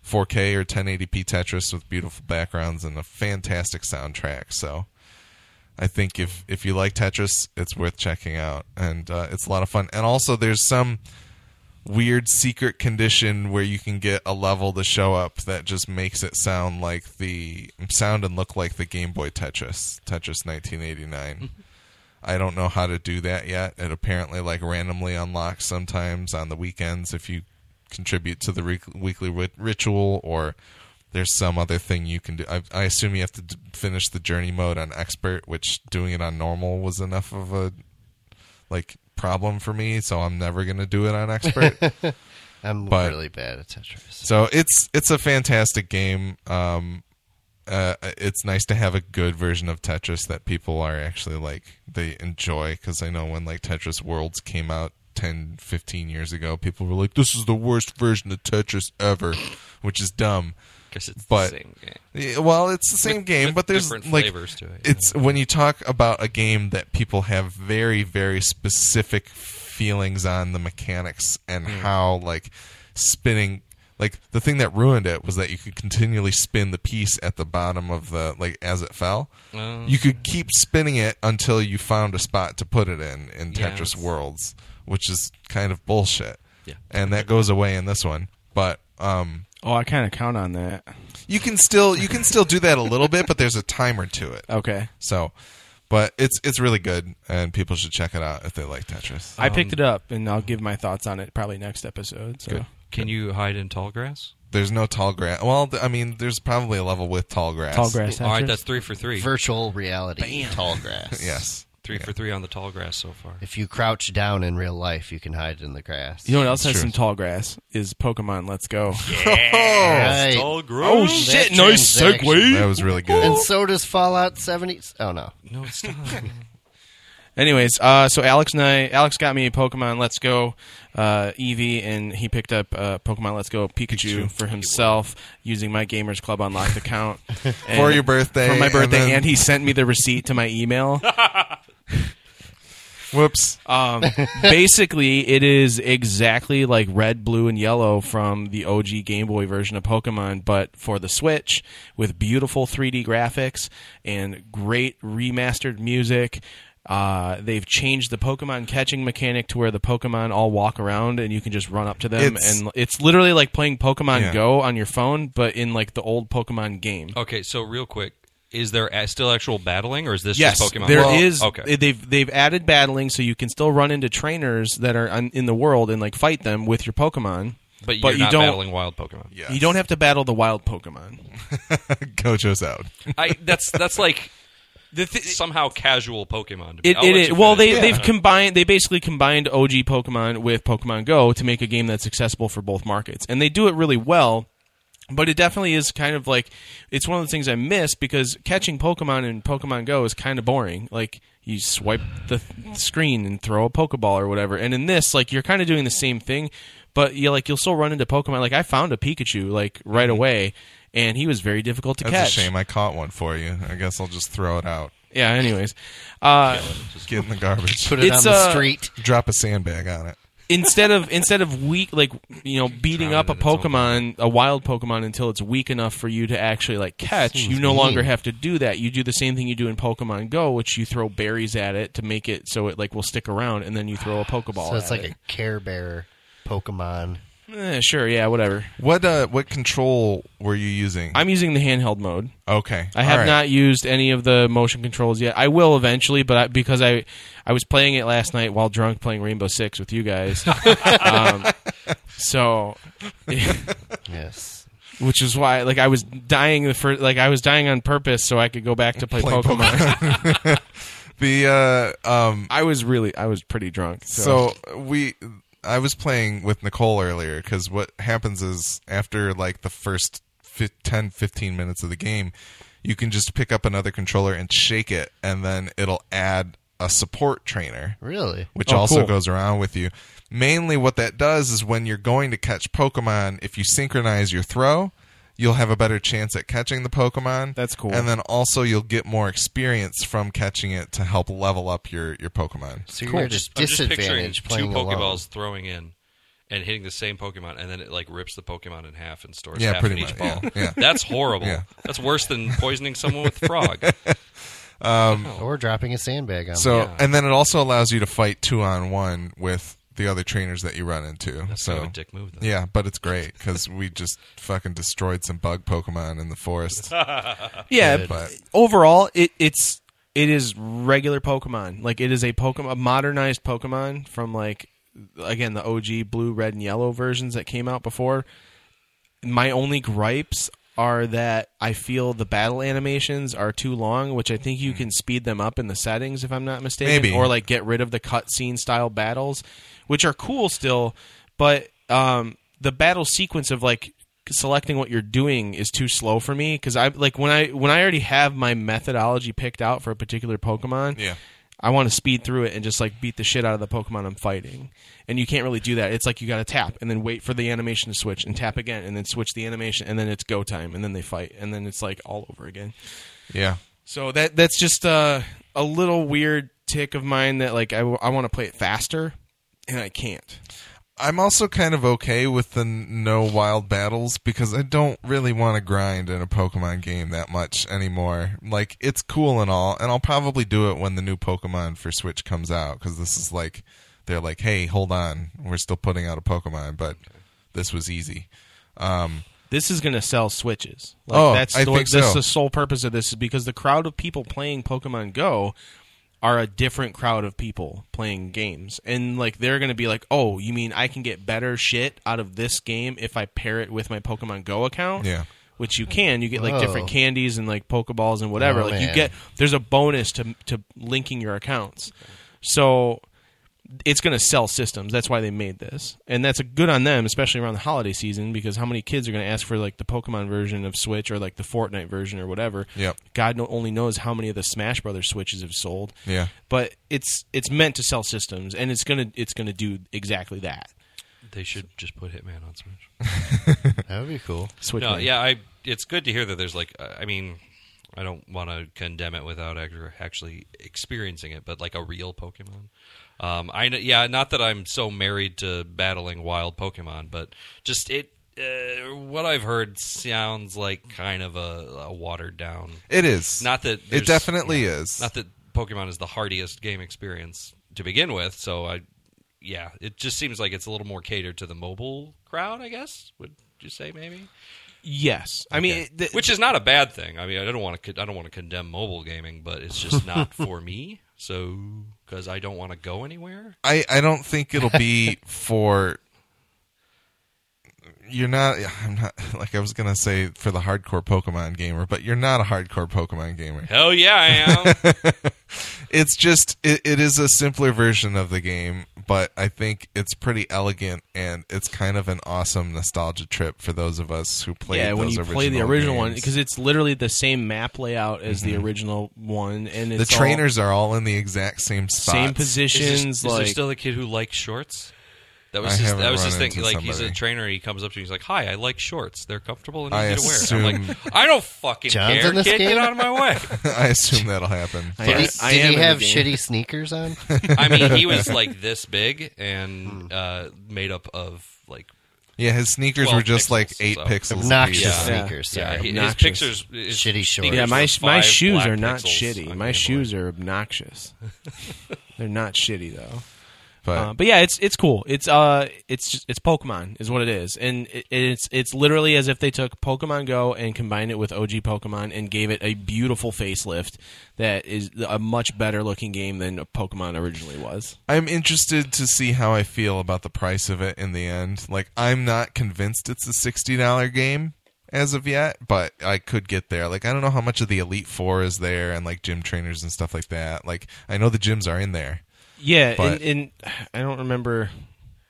4K or 1080p Tetris with beautiful backgrounds and a fantastic soundtrack. So I think if if you like Tetris, it's worth checking out, and uh, it's a lot of fun. And also, there's some weird secret condition where you can get a level to show up that just makes it sound like the sound and look like the Game Boy Tetris, Tetris 1989. I don't know how to do that yet. It apparently like randomly unlocks sometimes on the weekends if you contribute to the re- weekly rit- ritual or there's some other thing you can do. I, I assume you have to d- finish the journey mode on expert, which doing it on normal was enough of a like problem for me, so I'm never going to do it on expert. I'm But- really bad at Tetris. So it's it's a fantastic game. Um, uh, it's nice to have a good version of Tetris that people are actually like they enjoy because I know when like Tetris Worlds came out 10, 15 years ago, people were like, "This is the worst version of Tetris ever," which is dumb. Because it's But- the same game. Well, it's the same With- game, with but there's different like flavors to it. it's when you talk about a game that people have very very specific feelings on the mechanics and Hmm. how like spinning like the thing that ruined it was that you could continually spin the piece at the bottom of the like as it fell Oh. you could keep spinning it until you found a spot to put it in in Yeah, tetris worlds which is kind of bullshit Yeah. and that goes away in this one but um Oh, I kind of count on that. you can still you can still do that a little bit but there's a timer to it Okay. so, but it's it's really good, and people should check it out if they like Tetris. I um, picked it up, and I'll give my thoughts on it probably next episode. So Good. Can you hide in tall grass? There's no tall grass. Well, th- I mean, there's probably a level with tall grass. tall grass. All right, Tetris? that's three for three. Virtual reality, tall grass. Yes. Three for three on the tall grass so far. If you crouch down in real life, you can hide in the grass. You know what else has True. some tall grass? Is Pokemon Let's Go. Yeah, Right. Oh shit! That Nice segue. That was really good. And so does Fallout 70. Oh no. No, it's not. Anyways, uh, so Alex and I, Alex got me Pokemon Let's Go uh, Eevee, and he picked up uh, Pokemon Let's Go Pikachu, Pikachu. for himself using my Gamers Club Unlocked account For your birthday, For my and birthday, then- and, he sent me the receipt to my email. Whoops. Um, basically, it is exactly like red, blue, and yellow from the OG Game Boy version of Pokemon, but for the Switch with beautiful 3D graphics and great remastered music. Uh, they've changed the Pokemon catching mechanic to where the Pokemon all walk around and you can just run up to them, It's- and it's literally like playing Pokemon Yeah. Go on your phone, but in like the old Pokemon game. okay, so real quick, is there still actual battling, or is this Yes, just Pokemon? there Well, is. Okay, They've they've added battling, so you can still run into trainers that are on, in the world and like fight them with your Pokemon. but you're but you don't- battling wild Pokemon. Yes. You don't have to battle the wild Pokemon. Gojo's out. I that's that's like The thi- somehow casual Pokemon. To me. it, I'll it let is. you Well, they finish. they've combined. They basically combined OG Pokemon with Pokemon Go to make a game that's accessible for both markets, and they do it really well. But it definitely is kind of like it's one of the things I miss because catching Pokemon in Pokemon Go is kind of boring. Like you swipe the th- screen and throw a Pokeball or whatever, and in this, like you're kind of doing the same thing, but you like you'll still run into Pokemon. Like I found a Pikachu like right away, and he was very difficult to That's catch. a shame. I caught one for you. I guess I'll just throw it out. Yeah. Anyways, uh, just Get in the garbage. Put it It's, on the uh, street. Drop a sandbag on it. Instead of instead of weak like you know beating up a in its own Pokemon, a wild Pokemon until it's weak enough for you to actually like catch, Seems you no mean. longer have to do that. You do the same thing you do in Pokemon Go, which you throw berries at it to make it so it like will stick around, and then you throw a Pokeball. So it's at like it. a Care Bear Pokemon. Eh, sure, yeah, whatever. What uh what control were you using? I'm using the handheld mode. okay. I have All right. not used any of the motion controls yet. I will eventually, but I, because I I was playing it last night while drunk, playing Rainbow Six with you guys. um, so, Yes. which is why, like, I was dying the first, like, I was dying on purpose so I could go back to play Play Pokemon. The uh um I was really, I was pretty drunk. So, so we I was playing with Nicole earlier cuz what happens is after like the first fif- 10 15 minutes of the game, you can just pick up another controller and shake it and then it'll add a support trainer. Really? which Oh, also cool. goes around with you. Mainly, what that does is when you're going to catch Pokemon, if you synchronize your throw, you'll have a better chance at catching the Pokemon. That's cool. And then also you'll get more experience from catching it to help level up your your Pokemon. So Cool. you're at a I'm just picturing disadvantage two playing Pokeballs alone. throwing in and hitting the same Pokemon, and then it like rips the Pokemon in half and stores Yeah, half pretty in each much, ball. yeah, yeah. That's horrible. Yeah. That's worse than poisoning someone with frog. Or dropping a sandbag on So Yeah. and then it also allows you to fight two on one with the other trainers that you run into. That's so kind of a dick move. Though. yeah, but it's great because we just fucking destroyed some bug Pokemon in the forest. yeah, Good. But overall, it, it's, it is regular Pokemon. Like, it is a Pokemon, a modernized Pokemon from, like, again, the OG blue, red, and yellow versions that came out before. my only gripes are that I feel the battle animations are too long, which I think you mm. can speed them up in the settings if I'm not mistaken, Maybe. or like get rid of the cutscene style battles, which are cool still, but um, the battle sequence of like selecting what you're doing is too slow for me because I like when I when I already have my methodology picked out for a particular Pokemon. yeah. I want to speed through it and just like beat the shit out of the Pokemon I'm fighting. And you can't really do that. It's like you got to tap and then wait for the animation to switch and tap again and then switch the animation and then it's go time and then they fight and then it's like all over again. Yeah. So that that's just uh, a little weird tick of mine that like I, want to play it faster and I can't. I'm also kind of okay with the no wild battles because I don't really want to grind in a Pokemon game that much anymore. Like it's cool and all, and I'll probably do it when the new Pokemon for Switch comes out because this is like they're like, hey, hold on, we're still putting out a Pokemon, but this was easy. Um, This is going to sell Switches. Like, Oh, that's I the, think that's so. the sole purpose of this is because the crowd of people playing Pokemon Go are a different crowd of people playing games, and like they're going to be like, "Oh, you mean I can get better shit out of this game if I pair it with my Pokemon Go account?" yeah, Which you can. You get like Whoa. different candies and like Pokeballs and whatever. Oh, like you get there's a bonus to to linking your accounts. So it's going to sell systems. That's why they made this, and that's a good on them, especially around the holiday season, because how many kids are going to ask for like the Pokemon version of Switch or like the Fortnite version or whatever? Yep. God only knows how many of the Smash Brothers Switches have sold. yeah. But it's it's meant to sell systems, and it's gonna it's gonna do exactly that. They should just put Hitman on Switch. That would be cool. Switch. No, yeah, I. It's good to hear that there's like. uh, I mean, I don't want to condemn it without actually experiencing it, but like a real Pokemon. Um, I kn- yeah, not that I'm so married to battling wild Pokemon, but just it. Uh, what I've heard sounds like kind of a, a watered down. It is. Not that it there's- definitely is. Not that Pokemon is the hardiest game experience to begin with, so I. Yeah, it just seems like it's a little more catered to the mobile crowd. I guess would you say maybe? Yes. I mean, Okay. it- th- which is not a bad thing. I mean, I don't want to. I don't want to condemn mobile gaming, but it's just not for me. So, because I don't want to go anywhere. I, I don't think it'll be for you're not I'm not like I was gonna say for the hardcore Pokemon gamer, but you're not a hardcore Pokemon gamer. Hell yeah, I am. It's just it, it is a simpler version of the game, but I think it's pretty elegant and it's kind of an awesome nostalgia trip for those of us who played. yeah, when those you play the original original one, because it's literally the same map layout as the mm-hmm. original one, and the it's all trainers are all in the exact same spots. same Is, positions. this- is there still the kid who likes shorts? That was I his, that was run his thing. into Like he's a trainer, and he comes up to me. He's like, "Hi, I like shorts. They're comfortable and I easy to wear." I'm like, "I don't fucking John's care, in this kid. Get out of my way." I assume that'll happen. I Did he, I did he have shitty sneakers on? I mean, he was like this big and uh, made up of like Yeah, his sneakers were just like eight so- pixels. Obnoxious. Yeah. sneakers. yeah, Sorry. he, his pictures, his Shitty shorts. yeah, my my shoes are not pixels shitty. My shoes are obnoxious. They're not shitty though. But Uh, but yeah, it's it's cool. It's uh, it's just, it's Pokemon is what it is, and it, it's it's literally as if they took Pokemon Go and combined it with OG Pokemon and gave it a beautiful facelift that is a much better looking game than Pokemon originally was. I'm interested to see how I feel about the price of it in the end. Like, I'm not convinced it's a sixty dollar game as of yet, but I could get there. Like, I don't know how much of the Elite Four is there, and like gym trainers and stuff like that. Like, I know the gyms are in there. Yeah, But- and, and I don't remember.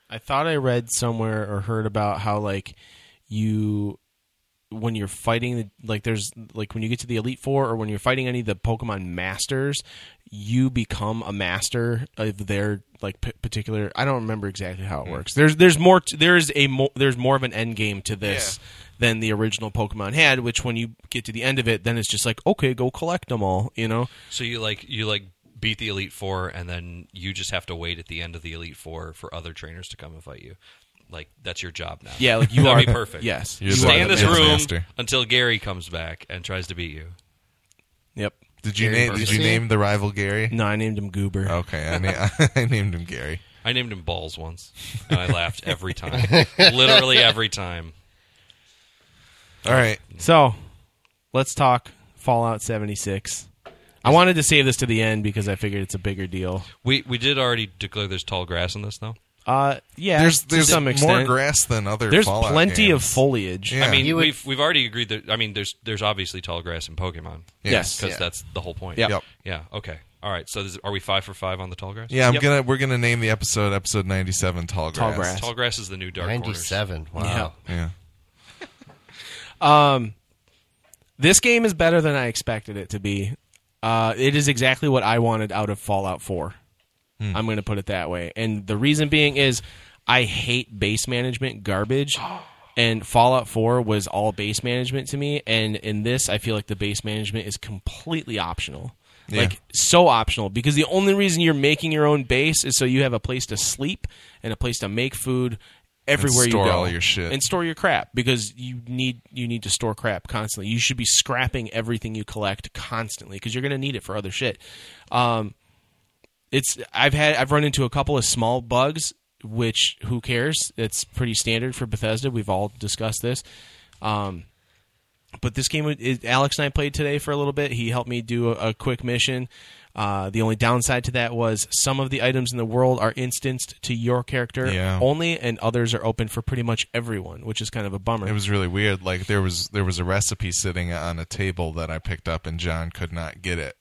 I thought I read somewhere or heard about how like you when you're fighting the like there's like when you get to the elite four or when you're fighting any of the pokemon masters you become a master of their like p- particular i don't remember exactly how it hmm. works. There's there's more t- there's a mo- there's more of an end game to this than the original pokemon had which when you get to the end of it then it's just like okay go collect them all you know? So you like you like beat the Elite Four, and then you just have to wait at the end of the Elite Four for other trainers to come and fight you. Like that's your job now. yeah like you That'd are be perfect. yes You're you the- Stay in this room master. until Gary comes back and tries to beat you. yep Did you Gary name? Did you name the rival Gary? no i named him goober Okay, I, na- I named him Gary. I named him Balls once, and I laughed every time. Literally every time. All right, So, let's talk Fallout 76. I wanted to save this to the end because I figured it's a bigger deal. We we did already declare there's tall grass in this though. Uh, yeah, there's to there's some more extent. grass than other. There's Fallout plenty of foliage. Yeah. I mean, You would- we've we've already agreed that. I mean, there's there's obviously tall grass in Pokemon Yes. because Yeah. that's the whole point. Yep. Yep. Yeah. Okay. All right. So this, are we five for five on the tall grass? Yeah, I'm Yep. gonna we're gonna name the episode episode 97 Tall Grass. Tall Grass. Tall grass is the new dark corners. Ninety-seven. Wow. Yeah. Um, this game is better than I expected it to be. Uh, it is exactly what I wanted out of Fallout 4. I'm going to put it that way. And the reason being is I hate base management garbage. And Fallout 4 was all base management to me. And in this, I feel like the base management is completely optional. Yeah. Like, so optional. Because the only reason you're making your own base is so you have a place to sleep and a place to make food everywhere store you go. all your shit. And store your crap because you need you need to store crap constantly. You should be scrapping everything you collect constantly because you're going to need it for other shit. Um, it's I've had I've run into a couple of small bugs, which who cares? It's pretty standard for Bethesda. We've all discussed this. Um, but this game, it, Alex and I played today for a little bit. He helped me do a, a quick mission. Uh, the only downside to that was some of the items in the world are instanced to your character Yeah. only, and others are open for pretty much everyone, which is kind of a bummer. It was really weird. Like there was there was a recipe sitting on a table that I picked up, and John could not get it.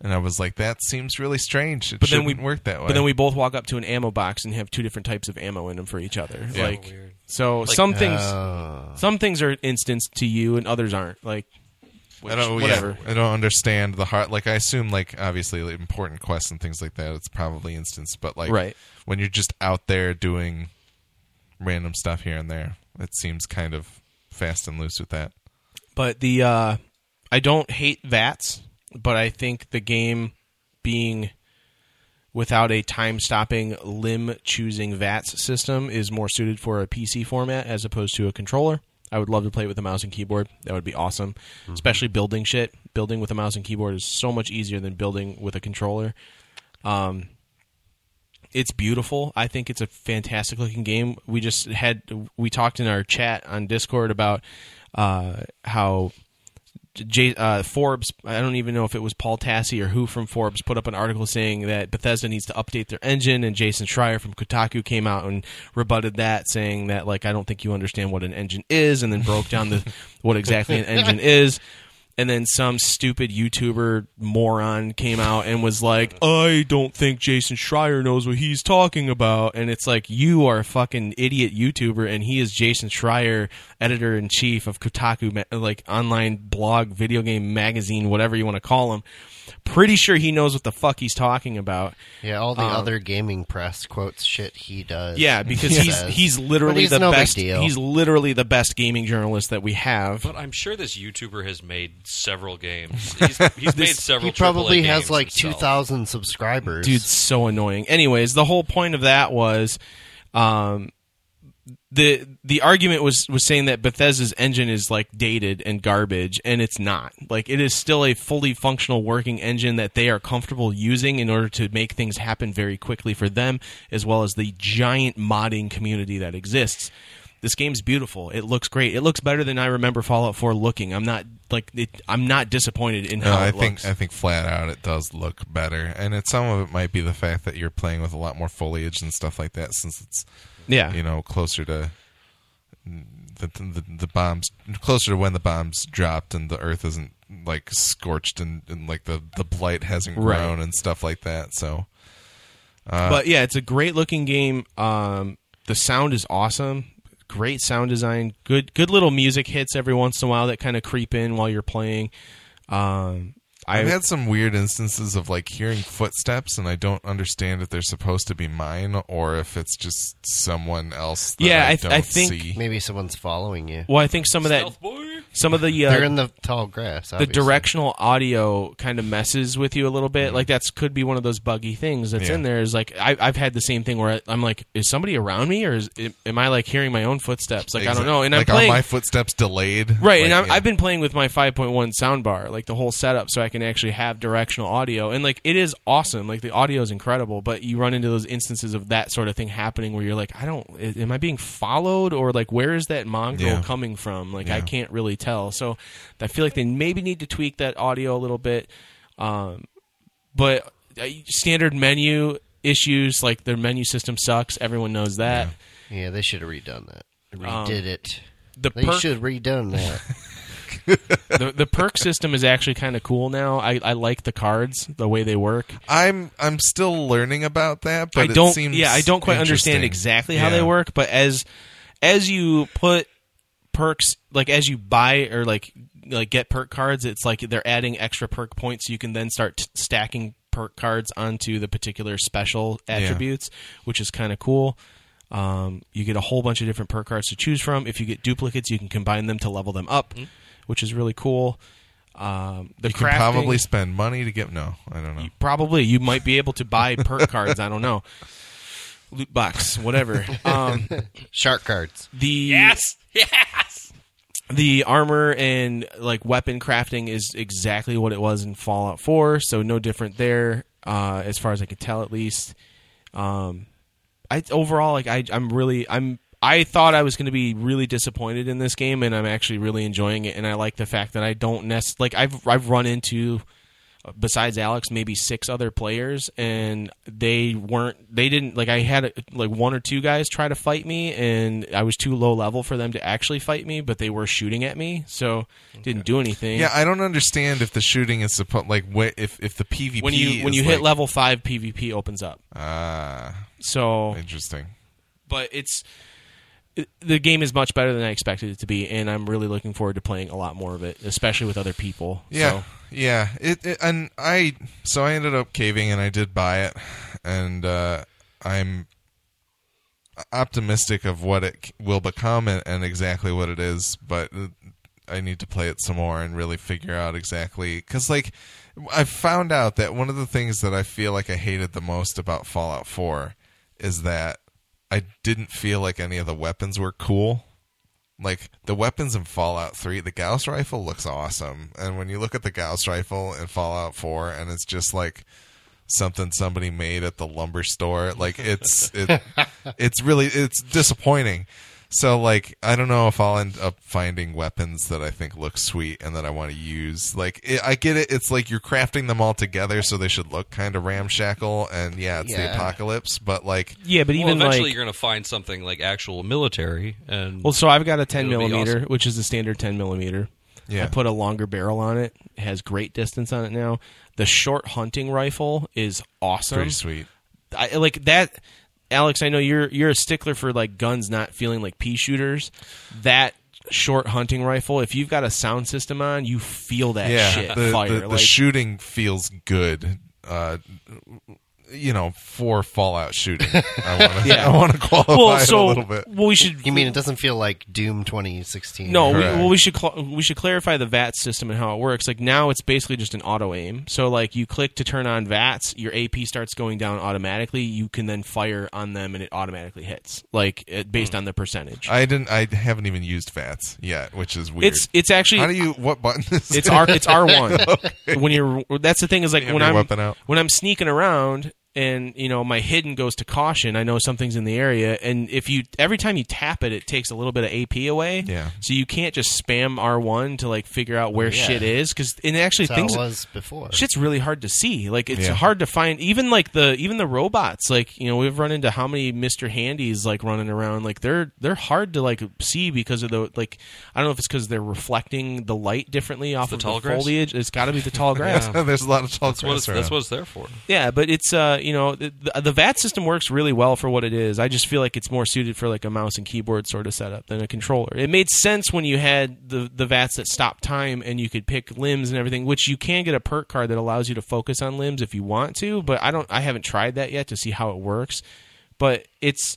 And I was like, "That seems really strange. It but then we work that way." But then we both walk up to an ammo box and have two different types of ammo in them for each other. Yeah. Like Weird. so, some things Oh. some things are instanced to you and others aren't. Like I don't, whatever. Yeah, I don't understand the heart. Like I assume, like obviously, like, important quests and things like that. It's probably instance, but like Right. when you're just out there doing random stuff here and there, it seems kind of fast and loose with that. But the uh, I don't hate VATS, but I think the game being without a time stopping limb choosing VATS system is more suited for a PC format as opposed to a controller. I would love to play it with a mouse and keyboard. That would be awesome. Especially building shit. Building with a mouse and keyboard is so much easier than building with a controller. Um, it's beautiful. I think it's a fantastic looking game. We just had we talked in our chat on Discord about uh, how J, uh, Forbes. I don't even know if it was Paul Tassi or who from Forbes put up an article saying that Bethesda needs to update their engine, and Jason Schreier from Kotaku came out and rebutted that, saying that like I don't think you understand what an engine is, and then broke down the what exactly an engine is. And then some stupid YouTuber moron came out and was like, "I don't think Jason Schreier knows what he's talking about," and it's like you are a fucking idiot YouTuber, and he is Jason Schreier, editor in chief of Kotaku, like online blog, video game magazine, whatever you want to call him. Pretty sure he knows what the fuck he's talking about. Yeah, all the Um, other gaming press quotes shit he does. Yeah, because he's says. he's literally he's the no best. deal. He's literally the best gaming journalist that we have. But I'm sure this YouTuber has made several games. He's, he's made several. he probably AAA has games like himself. two thousand subscribers. Dude, so annoying. Anyways, the whole point of that was, um, the the argument was was saying that Bethesda's engine is like dated and garbage, and it's not. Like it is still a fully functional working engine that they are comfortable using in order to make things happen very quickly for them, as well as the giant modding community that exists. This game's beautiful. It looks great. It looks better than I remember Fallout 4 looking. I'm not like it, I'm not disappointed in No, how I it think looks. I think flat out it does look better, and it, some of it might be the fact that you're playing with a lot more foliage and stuff like that, since it's yeah, you know closer to the, the the bombs closer to when the bombs dropped and the earth isn't like scorched and, and like the the blight hasn't Right. grown and stuff like that. So uh, but yeah, it's a great looking game. Um, the sound is awesome. Great sound design. Good, good little music hits every once in a while that kind of creep in while you're playing. Um, I've had some weird instances of like hearing footsteps, and I don't understand if they're supposed to be mine or if it's just someone else. That Yeah, I, I- don't I think- see. maybe someone's following you. well, I think some of that, Stealth some of the They're uh, in the tall grass. the obviously. directional audio kind of messes with you a little bit. Like that's could be one of those buggy things that's Yeah. in there. Is like I, I've had the same thing where I'm like, is somebody around me or is, am I like hearing my own footsteps? Like I don't know. And like I'm playing are my footsteps delayed? Right, Like, and I'm, yeah. I've been playing with my 5.1 soundbar, like the whole setup, so I can actually have directional audio, and like it is awesome. Like the audio is incredible, but you run into those instances of that sort of thing happening where you're like, I don't, am I being followed, or like where is that mongrel Yeah. coming from? Like I can't really tell. So I feel like they maybe need to tweak that audio a little bit. Um, but uh, standard menu issues, like their menu system sucks. Everyone knows that. Yeah, they should have redone that. Redid Um, it. The They perk- should have redone that. the, the perk system is actually kind of cool now. I, I like the cards, the way they work. I'm I'm still learning about that, but I it don't. seems yeah, I don't quite understand exactly how Yeah. they work, but as as you put perks, like as you buy or like like get perk cards, it's like they're adding extra perk points. So you can then start t- stacking perk cards onto the particular special attributes, which is kind of cool. Um, you get a whole bunch of different perk cards to choose from. If you get duplicates, you can combine them to level them up, which is really cool. Um, the You can crafting- probably spend money to get no, I don't know. Probably you might be able to buy perk cards. I don't know, loot box, whatever. Um, Shark cards. the Yes, yes. the armor and like weapon crafting is exactly what it was in Fallout 4, so no different there, uh, as far as I could tell, at least. Um, I overall like I I'm really I'm I thought I was going to be really disappointed in this game, and I'm actually really enjoying it, and I like the fact that I don't nest like I've I've run into besides Alex, maybe six other players, and they weren't. They didn't like. I had like one or two guys try to fight me, and I was too low level for them to actually fight me, but they were shooting at me, so didn't do anything. Yeah, I don't understand if the shooting is supposed like wh- if if the PvP when you when you hit like- level five, PvP opens up. ah So, interesting. but it's. The game is much better than I expected it to be, and I'm really looking forward to playing a lot more of it, especially with other people. Yeah, So, yeah. It, it and I so I ended up caving and I did buy it, and uh, I'm optimistic of what it will become and, and exactly what it is, but uh, I need to play it some more and really figure out exactly because like I found out that one of the things that I feel like I hated the most about Fallout 4 is that I didn't feel like any of the weapons were cool like the weapons in Fallout 3, the Gauss rifle looks awesome. And when you look at the Gauss rifle in Fallout 4 and it's just like something somebody made at the lumber store, like it's it it's really it's disappointing. So like I don't know if I'll end up finding weapons that I think look sweet and that I want to use. Like it, I get it, it's like you're crafting them all together so they should look kind of ramshackle and yeah, it's the Yeah. apocalypse, but like yeah, but Well, even eventually like you're going to find something like actual military, and Well, so I've got a 10 It'll be millimeter, awesome. which is the standard 10 millimeter. Yeah. I put a longer barrel on it. It has great distance on it now. The short hunting rifle is awesome. Pretty sweet. I like that. Alex, I know you're you're a stickler for like guns not feeling like pea shooters. That short hunting rifle, if you've got a sound system on, you feel that yeah, shit the, fire. the, the like, shooting feels good. Uh, you know, for Fallout shooting. I want to. Yeah. I want to qualify well, it so a little bit. well, we should. You mean it doesn't feel like Doom 2016? No, we, well, we should cl- we should clarify the VAT system and how it works. Like now, it's basically just an auto aim. So like you click to turn on VATS, your AP starts going down automatically. You can then fire on them, and it automatically hits, like it, based hmm. on the percentage. I didn't. I haven't even used VATS yet, which is weird. it's it's actually How do you? What button is it's it? R it's R one. When you're that's the thing is like You when I'm out? when I'm sneaking around and you know my hidden goes to caution. I know something's in the area, and if you every time you tap it, it takes a little bit of AP away. Yeah. So you can't just spam R one to like figure out where Yeah. shit is because and actually That's how things it was before. shit's really hard to see. Like it's Yeah. hard to find even like the even the robots. Like you know we've run into how many Mister Handies like running around. Like they're they're hard to like see because of the like I don't know if it's because they're reflecting the light differently off the of tall the grass? foliage. It's got to be the tall grass. There's a lot of tall That's what, it's, grass that's what it's there for. Yeah, but it's uh you know the, the VAT system works really well for what it is. I just feel like it's more suited for like a mouse and keyboard sort of setup than a controller. It made sense when you had the the VATs that stop time and you could pick limbs and everything, which you can get a perk card that allows you to focus on limbs if you want to. But I don't. I haven't tried that yet to see how it works. But it's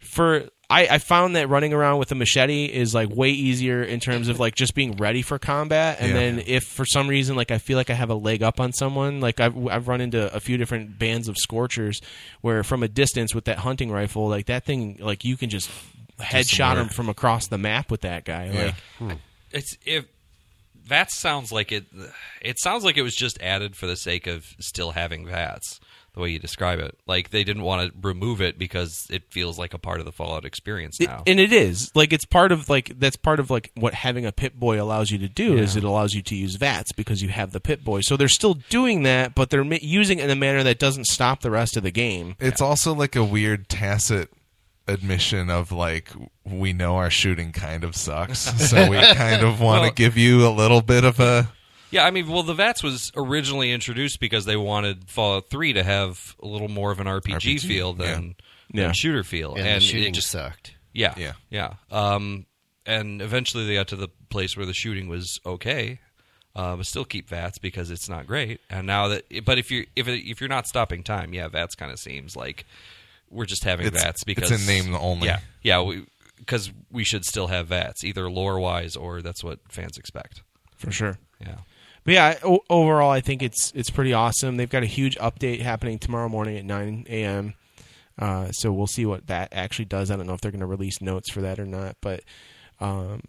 for I, I found that running around with a machete is like way easier in terms of like just being ready for combat and Yeah. then if for some reason like I feel like I have a leg up on someone like I've, I've run into a few different bands of scorchers where from a distance with that hunting rifle like that thing like you can just headshot him from across the map with that guy Yeah. like hmm. It's if VATS sounds like it. It sounds like it was just added for the sake of still having VATS. The way you describe it, like they didn't want to remove it because it feels like a part of the Fallout experience It- now. and it is. Like it's part of like that's part of like what having a Pip-Boy allows you to do is it allows you to use vats because you have the Pip-Boy. So they're still doing that but they're ma- using it in a manner that doesn't stop the rest of the game. It's also like a weird tacit admission of like we know our shooting kind of sucks, so we kind of want to Well- give you a little bit of a Yeah, I mean, well, the VATS was originally introduced because they wanted Fallout 3 to have a little more of an RPG, RPG, feel than, Yeah. than shooter feel. and, and the it shooting just sucked. Yeah, Yeah. yeah. Um, and eventually they got to the place where the shooting was okay, uh, but still keep VATS because it's not great. And now that, but if you're if it, if you're not stopping time, yeah, VATS kind of seems like we're just having It's- VATS it's because in name only. Yeah, yeah, because we, should still have VATS either lore wise or that's what fans expect. for sure Yeah. But yeah o- overall i think it's it's pretty awesome they've got a huge update happening tomorrow morning at 9 a.m uh, so we'll see what that actually does i don't know if they're going to release notes for that or not but um,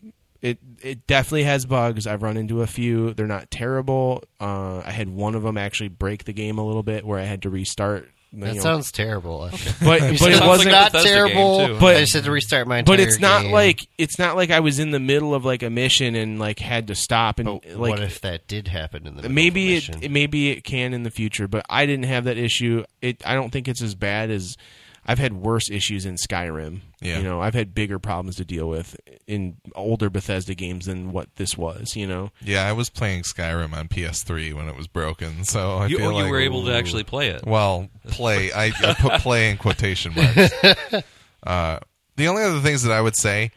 it it definitely has bugs. I've run into a few. They're not terrible. Uh, I had one of them actually break the game a little bit, where I had to restart. You That know. sounds terrible. but but it wasn't. like not Bethesda terrible. too. But- I just had to restart my entire but it's not game. like it's not like I was in the middle of like a mission and like had to stop and But like what if that did happen in the middle maybe of a it, mission? it maybe it can in the future but i didn't have that issue it i don't think it's as bad as i've had worse issues in skyrim Yeah. you know i've had bigger problems to deal with in older bethesda games than what this was you know yeah. I was playing Skyrim on PS3 when it was broken, so I You, feel oh, you like were able to actually play it. Well, play. I, I put play in quotation marks. Uh, the only other things that I would say,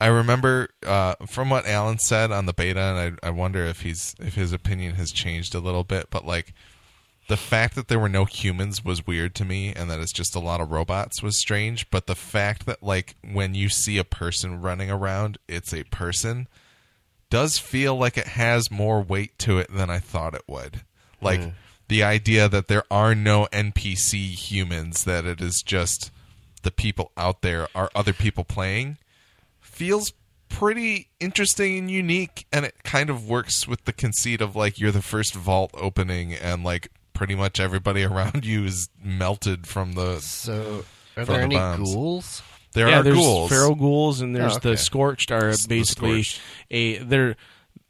I remember uh, from what Alan said on the beta, and I, I wonder if he's if his opinion has changed a little bit. But like the fact that there were no humans was weird to me, and that it's just a lot of robots was strange. But the fact that like when you see a person running around, it's a person does feel like it has more weight to it than I thought it would. Like hmm. the idea that there are no NPC humans, that it is just the people out there are other people playing, feels pretty interesting and unique. And it kind of works with the conceit of like you're the first vault opening and like pretty much everybody around you is melted from the. so, are there the any bombs. ghouls? There yeah are there's ghouls. feral ghouls and there's Oh, the scorched are S- the basically Scorched. a they're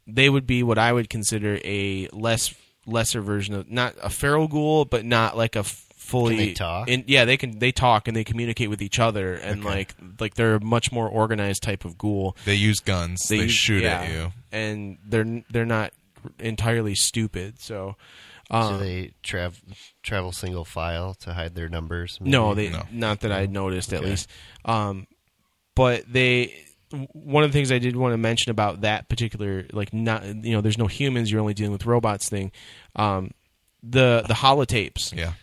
they would be what i would consider a less lesser version of not a feral ghoul but not like a fully Can they talk? in- yeah, they can they talk and they communicate with each other and Okay. like like they're a much more organized type of ghoul. They use guns. They, use- shoot yeah, at you. and they're they're not entirely stupid. So um, Do they trav- travel single file to hide their numbers? No, they No. not that I noticed at Okay. least. Um, but they one of the things I did want to mention about that particular like not you know there's no humans you're only dealing with robots thing. Um, the the holotapes. Yeah.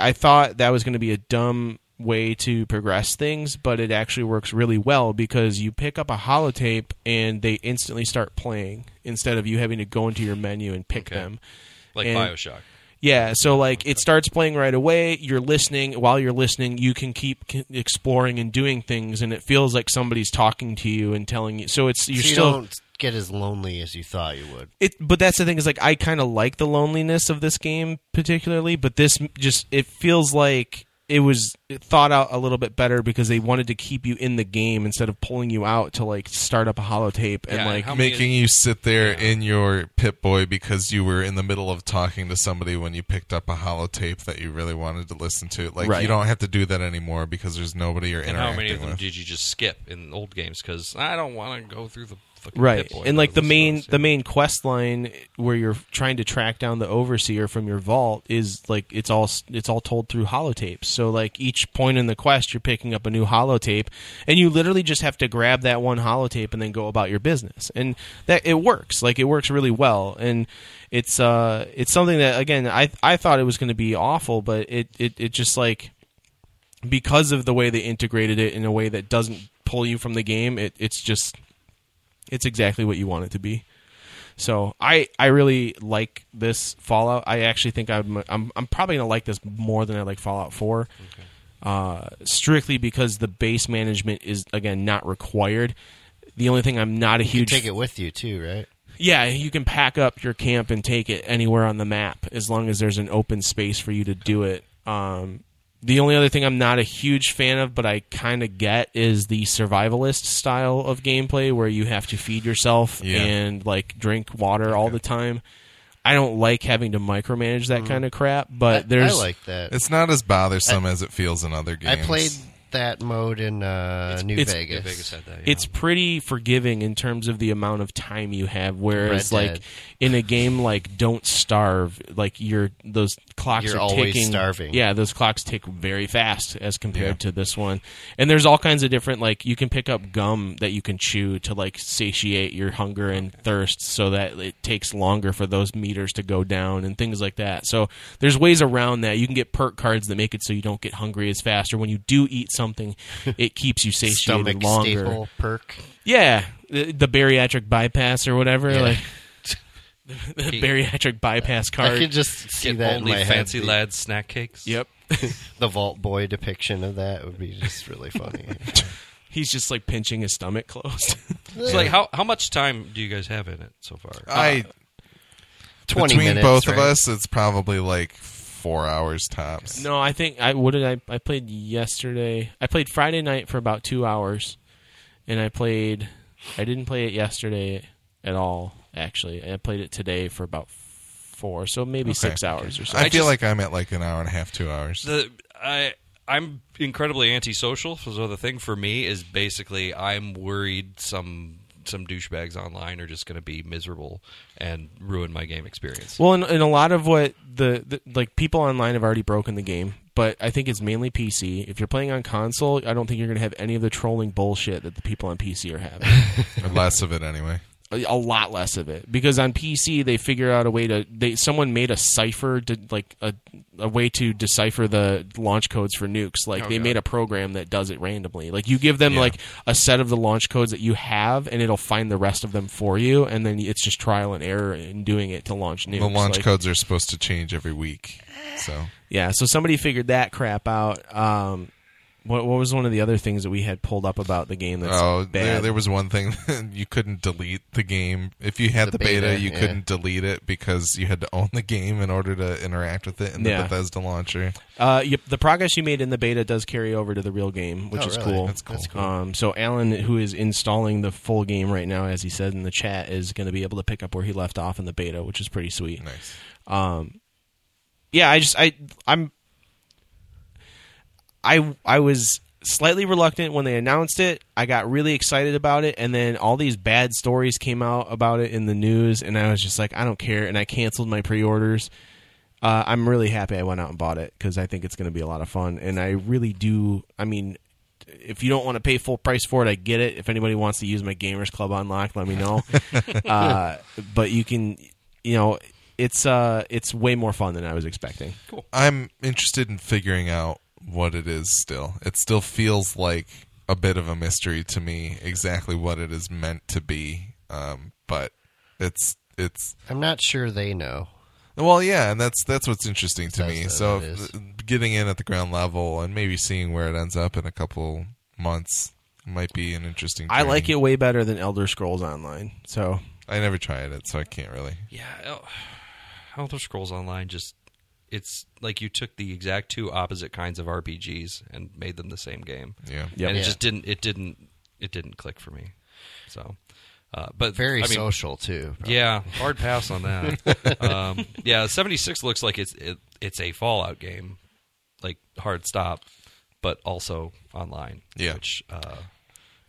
I thought that was going to be a dumb way to progress things, but it actually works really well because you pick up a holotape and they instantly start playing instead of you having to go into your menu and pick Okay. them. Like And- Bioshock. Yeah, so like it starts playing right away. You're listening. While you're listening, you can keep exploring and doing things, and it feels like somebody's talking to you and telling you. So it's you're So you still don't get as lonely as you thought you would. it. But that's the thing is like I kind of like the loneliness of this game particularly, but this just it feels like it was thought out a little bit better because they wanted to keep you in the game instead of pulling you out to like start up a holotape and Yeah, like how Making you sit there Yeah. in your Pip-Boy because you were in the middle of talking to somebody when you picked up a holotape that you really wanted to listen to. Like Right. you don't have to do that anymore because there's nobody you're And interacting how many of them with. did you just skip in old games? Because I don't want to go through the right. And like the main the main quest line where you're trying to track down the overseer from your vault is like it's all it's all told through holotapes. So like each point in the quest you're picking up a new holotape and you literally just have to grab that one holotape and then go about your business. And that it works. Like it works really well. And it's uh it's something that again i i thought it was going to be awful but it it it just like because of the way they integrated it in a way that doesn't pull you from the game it it's just it's exactly what you want it to be. So I I really like this Fallout. I actually think I'm I'm I'm probably gonna like this more than I like Fallout Four. Uh, strictly because the base management is again not required. The only thing I'm not a You huge take it with you too, right? yeah, you can pack up your camp and take it anywhere on the map as long as there's an open space for you to do it. Um, the only other thing I'm not a huge fan of, but I kind of get, is the survivalist style of gameplay where you have to feed yourself Yeah. and like drink water all the time. I don't like having to micromanage that mm. kind of crap, but I, there's I like that. It's not as bothersome as it feels in other games. I played that mode in uh, New it's- Vegas. New Vegas had that. Yeah. it's pretty forgiving in terms of the amount of time you have. Whereas, Red like Dead. in a game like Don't Starve, like you're those clocks You're are always ticking. starving. Yeah, those clocks tick very fast as compared to this one. And there's all kinds of different like you can pick up gum that you can chew to like satiate your hunger and thirst, so that it takes longer for those meters to go down and things like that. So there's ways around that. You can get perk cards that make it so you don't get hungry as fast, or when you do eat something, it keeps you satiated Stomach longer. staple perk. Yeah, the, the bariatric bypass or whatever, Yeah. like the bariatric bypass card. I card. could just see Get that only in my fancy head. The- lad snack cakes. Yep, The Vault Boy depiction of that would be just really funny. he's just like pinching his stomach closed. so, like how how much time do you guys have in it so far? I uh, Twenty between minutes, both right? of us, it's probably like four hours tops. no, I think I what did I I played yesterday. I played Friday night for about two hours, and I played. I didn't play it yesterday at all. Actually, I played it today for about four, so maybe Okay. six hours or so. I, I feel just- like I'm at like an hour and a half, two hours. the I I'm incredibly antisocial. So the thing for me is basically I'm worried some some douchebags online are just going to be miserable and ruin my game experience. Well, and, and a lot of what the, the like people online have already broken the game, but I think it's mainly PC. If you're playing on console, I don't think you're going to have any of the trolling bullshit that the people on PC are having. Less of it anyway. A, lot less of it because on PC they figure out a way to they someone made a cipher to like a a way to decipher the launch codes for nukes. Like Oh, they God. made a program that does it randomly. Like you give them Yeah. like a set of the launch codes that you have, and it'll find the rest of them for you, and then it's just trial and error in doing it to launch nukes. The launch Like- codes are supposed to change every week. So Yeah, so somebody figured that crap out. Um, what, what was one of the other things that we had pulled up about the game that's oh, bad? there, there was one thing you couldn't delete the game if you had the, The beta. beta, you yeah. couldn't delete it because you had to own the game in order to interact with it in the Yeah. Bethesda launcher. Uh, yep, the progress you made in the beta does carry over to the real game, which Oh, is really? cool. That's cool. That's cool. Um, so Alan, who is installing the full game right now, as he said in the chat, is going to be able to pick up where he left off in the beta, which is pretty sweet. Nice. Um, yeah, I just I I'm I I was slightly reluctant when they announced it. I got really excited about it, and then all these bad stories came out about it in the news, and I was just like, I don't care, and I canceled my pre-orders. Uh, I'm really happy I went out and bought it because I think it's going to be a lot of fun, and I really do. I mean, if you don't want to pay full price for it, I get it. If anybody wants to use my Gamers Club unlock, let me know. uh, but you can, you know, it's uh, it's way more fun than I was expecting. Cool. I'm interested in figuring out what it is still. It still feels like a bit of a mystery to me exactly what it is meant to be. Um, but it's it's I'm not sure they know. well, yeah, and that's that's what's interesting to That's me. So it is. getting in at the ground level and maybe seeing where it ends up in a couple months might be an interesting. I like it way better than Elder Scrolls Online. So I never tried it, so I can't really. Yeah, El- Elder Scrolls Online just it's like you took the exact two opposite kinds of RPGs and made them the same game. Yeah. Yep. And it Yeah. just didn't it didn't it didn't click for me. So uh, but Very I mean, social too. probably. Yeah, hard pass on that. um, yeah, seventy six looks like it's it, it's a Fallout game, like hard stop, but also online. Yeah. which uh,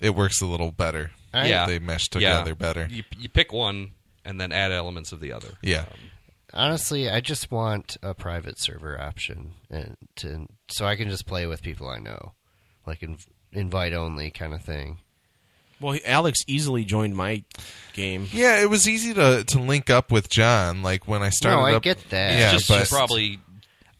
It works a little better. I- yeah, They mesh yeah. together better. You you pick one and then add elements of the other. Yeah. Honestly, I just want a private server option, and to so I can just play with people I know, like in, invite only kind of thing. Well, Alex easily joined my game. Yeah, it was easy to to link up with John. Like when I started no, I up, get that. Yeah, just but- probably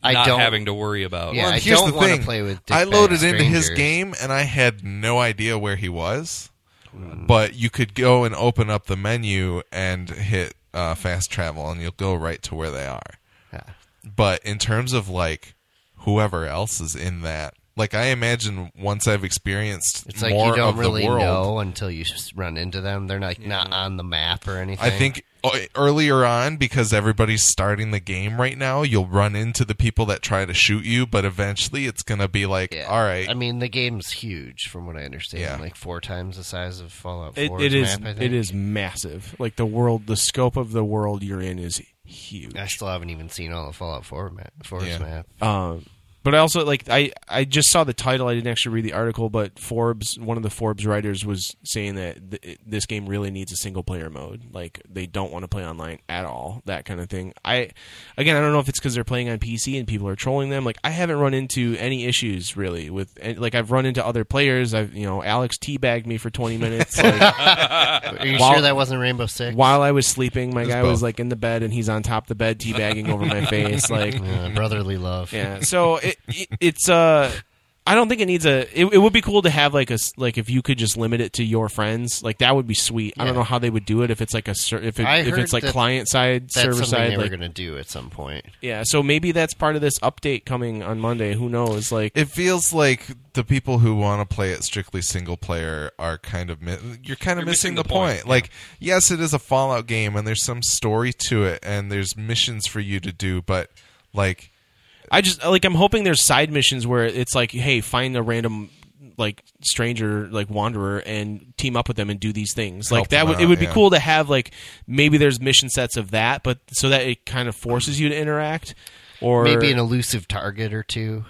I not don't- having to worry about. Yeah, Well, I here's don't the wanna thing. play with I dickbag loaded into his game and I had no idea where he was. Hmm. But you could go and open up the menu and hit uh, fast travel, and you'll go right to where they are. Yeah. But in terms of like whoever else is in that, like I imagine once I've experienced It's like more you don't of really the world, know until you s- run into them. They're like not on the map or anything. I think uh, earlier on, because everybody's starting the game right now, you'll run into the people that try to shoot you, but eventually it's going to be like, Yeah. all right, I mean, the game's huge, from what I understand. Yeah. Like four times the size of Fallout It, 4's it is map. I think. it is massive. Like the world, the scope of the world you're in is huge. I still haven't even seen all of Fallout 4 map. 4's Yeah. map. Um, but I also like I I just saw the title. I didn't actually read the article, but Forbes, one of the Forbes writers, was saying that th- this game really needs a single player mode. Like they don't want to play online at all. That kind of thing. I again, I don't know if it's because they're playing on PC and people are trolling them. Like I haven't run into any issues really with and, like I've run into other players. I've you know Alex teabagged me for twenty minutes. Like, Are you While- sure that wasn't Rainbow Six? while I was sleeping, my It's guy was like in the bed and he's on top of the bed teabagging over my face. Like Yeah, brotherly love. yeah. So it, it it's uh I don't think it needs a. It, it would be cool to have like a like if you could just limit it to your friends, like that would be sweet. I don't know how they would do it if it's like a if it, if it's like client side, That's server something side, they were going to do at some point. yeah. So maybe that's part of this update coming on Monday. Who knows? Like it feels like the people who want to play it strictly single player are kind of mi- you're kind of You're missing, missing the, the point. point, Like, yes, it is a Fallout game, and there's some story to it, and there's missions for you to do, but like, I just like I'm hoping there's side missions where it's like, hey, find a random like stranger like wanderer and team up with them and do these things. Help Like that them would it out, would be yeah. cool to have like maybe there's mission sets of that, but so that it kind of forces you to interact. Or Maybe an elusive target or two.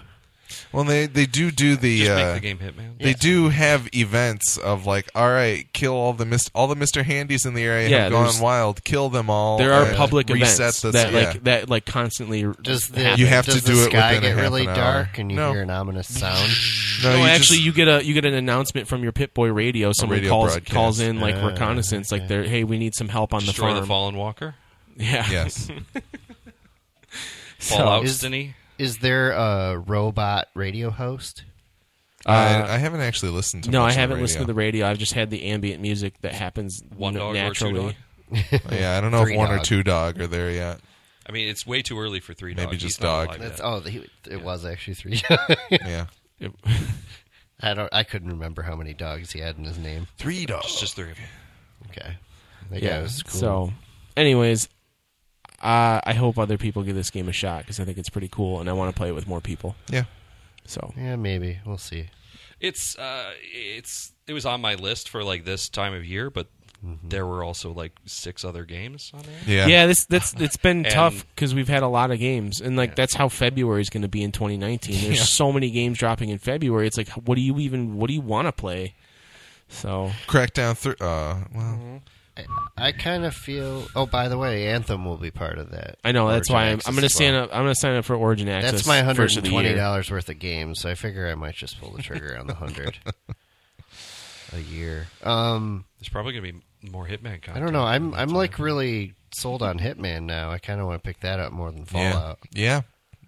Well, they they do do the. Just uh, make the game Hitman. They do have events of like, all right, kill all the mis- all the Mister Handies in the area Yeah, have gone wild, kill them all. there are and public reset events this- that yeah. like that like constantly Does the. You have does to the do it sky within a get half really an hour. dark and you No. hear an ominous sound? No, No, you actually, just- you get a you get an announcement from your Pip-Boy radio. Someone radio calls broadcast. calls in like Ah, reconnaissance, like they're hey, we need some help on Destroy the the, farm. fallen walker. Yeah, yes. So- Fallout is- Destiny. Is there a robot radio host? Uh, I, I haven't actually listened to. No, I much on haven't the listened to the radio. radio. I've just had the ambient music that happens One n- dog or two naturally. dog? Yeah, I don't know if Three one or dog. two dog are there yet. I mean, it's way too early for three Maybe dogs. just He's not dog. alive That's yet. oh, he, it was actually three. Yeah, It- I don't. I couldn't remember how many dogs he had in his name. three dogs. It's just three of them. Okay, that yeah. guy was cool. So, anyways, uh, I hope other people give this game a shot because I think it's pretty cool, and I want to play it with more people. Yeah, So, yeah, maybe we'll see. It's uh, it's it was on my list for like this time of year, but there were also like six other games on there. Yeah. Yeah, this that's it's been And- tough because we've had a lot of games, and like Yeah. that's how February is going to be in 2019. There's Yeah. so many games dropping in February. It's like, what do you even? What do you want to play? So Crackdown three. Uh, well, Mm-hmm. I, I kind of feel. Oh, by the way, Anthem will be part of that. I know that's Origin why I'm, Access I'm going to as sign up. I'm going to sign up for Origin Access. That's my hundred first of and the twenty year. dollars worth of games. So I figure I might just pull the trigger on the hundred a year. Um, There's probably going to be more Hitman content. I don't know. I'm I'm like really sold on Hitman now. I kind of want to pick that up more than yeah. Fallout. Yeah.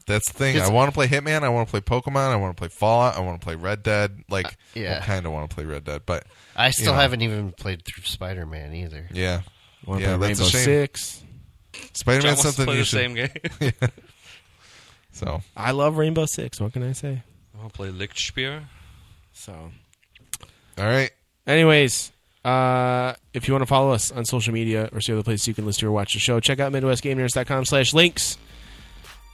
That's the thing. I want to play Hitman. I want to play Pokemon. I want to play Fallout. I want to play Red Dead. Like, yeah. I kind of want to play Red Dead, but I still know. haven't even played through Spider Man either. yeah, Want to Yeah, play that's a Rainbow shame. Six? Spider John Man's something play you the should. same game. Yeah. So I love Rainbow Six. What can I say? I want to play Lichtspiel. So, all right. anyways, uh, if you want to follow us on social media or see other places you can listen to or watch the show, check out MidwestGameNerds.com slash links.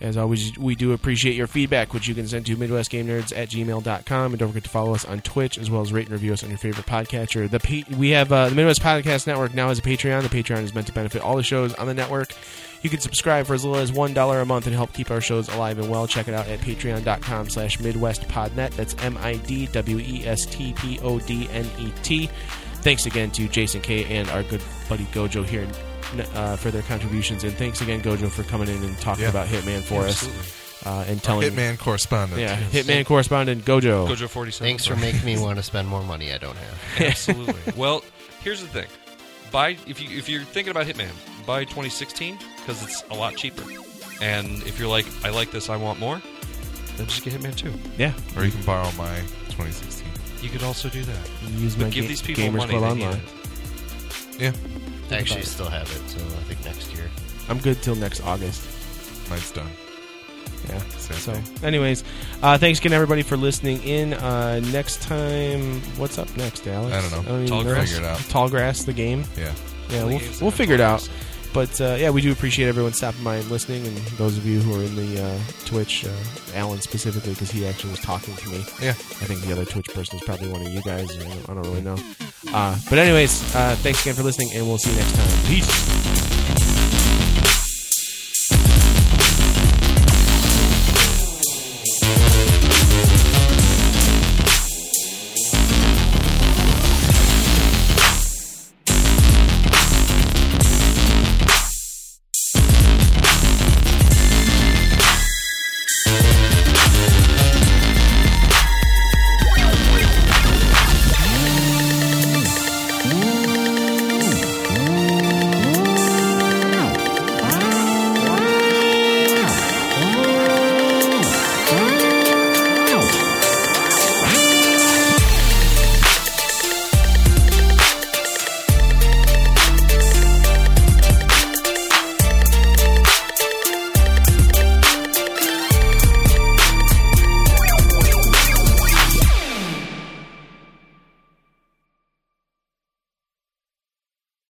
As always, we do appreciate your feedback, which you can send to MidwestGameNerds at gmail.com. And don't forget to follow us on Twitch, as well as rate and review us on your favorite podcatcher. The pa- We have uh, the Midwest Podcast Network now has a Patreon. The Patreon is meant to benefit all the shows on the network. You can subscribe for as little as $1 a month and help keep our shows alive and well. Check it out at patreon.com slash MidwestPodnet. That's M-I-D-W-E-S-T-P-O-D-N-E-T. Thanks again to Jason K and our good buddy Gojo here uh, for their contributions. And thanks again, Gojo, for coming in and talking Yeah. about Hitman for Absolutely. us uh, and telling Hitman correspondent. Yeah, Hitman correspondent Gojo. Gojo 47. Thanks for making me want to spend more money I don't have. Absolutely. well, here's the thing. Buy if you if you're thinking about Hitman, buy 2016 because it's a lot cheaper. And if you're like, I like this, I want more, then just get Hitman 2. Yeah, Or you can borrow my 2016. You could also do that. use But my give ga- these people Gamers money. Club online. Yeah, I actually still have it, so I think next year. I'm good till next August. mine's done. Yeah. Same So, thing. anyways, uh, thanks again, everybody, for listening in. Uh, next time, what's up next, Alex? I don't know. even Tall grass. Figure it out. Tall grass, the game. Yeah. Yeah, The we'll, we'll figure it have out. But uh, yeah, we do appreciate everyone stopping by and listening, and those of you who are in the uh, Twitch, uh, Alan specifically, because he actually was talking to me. Yeah. I think the other Twitch person is probably one of you guys. I don't, I don't really know. Uh, but anyways, uh, thanks again for listening, and we'll see you next time. Peace.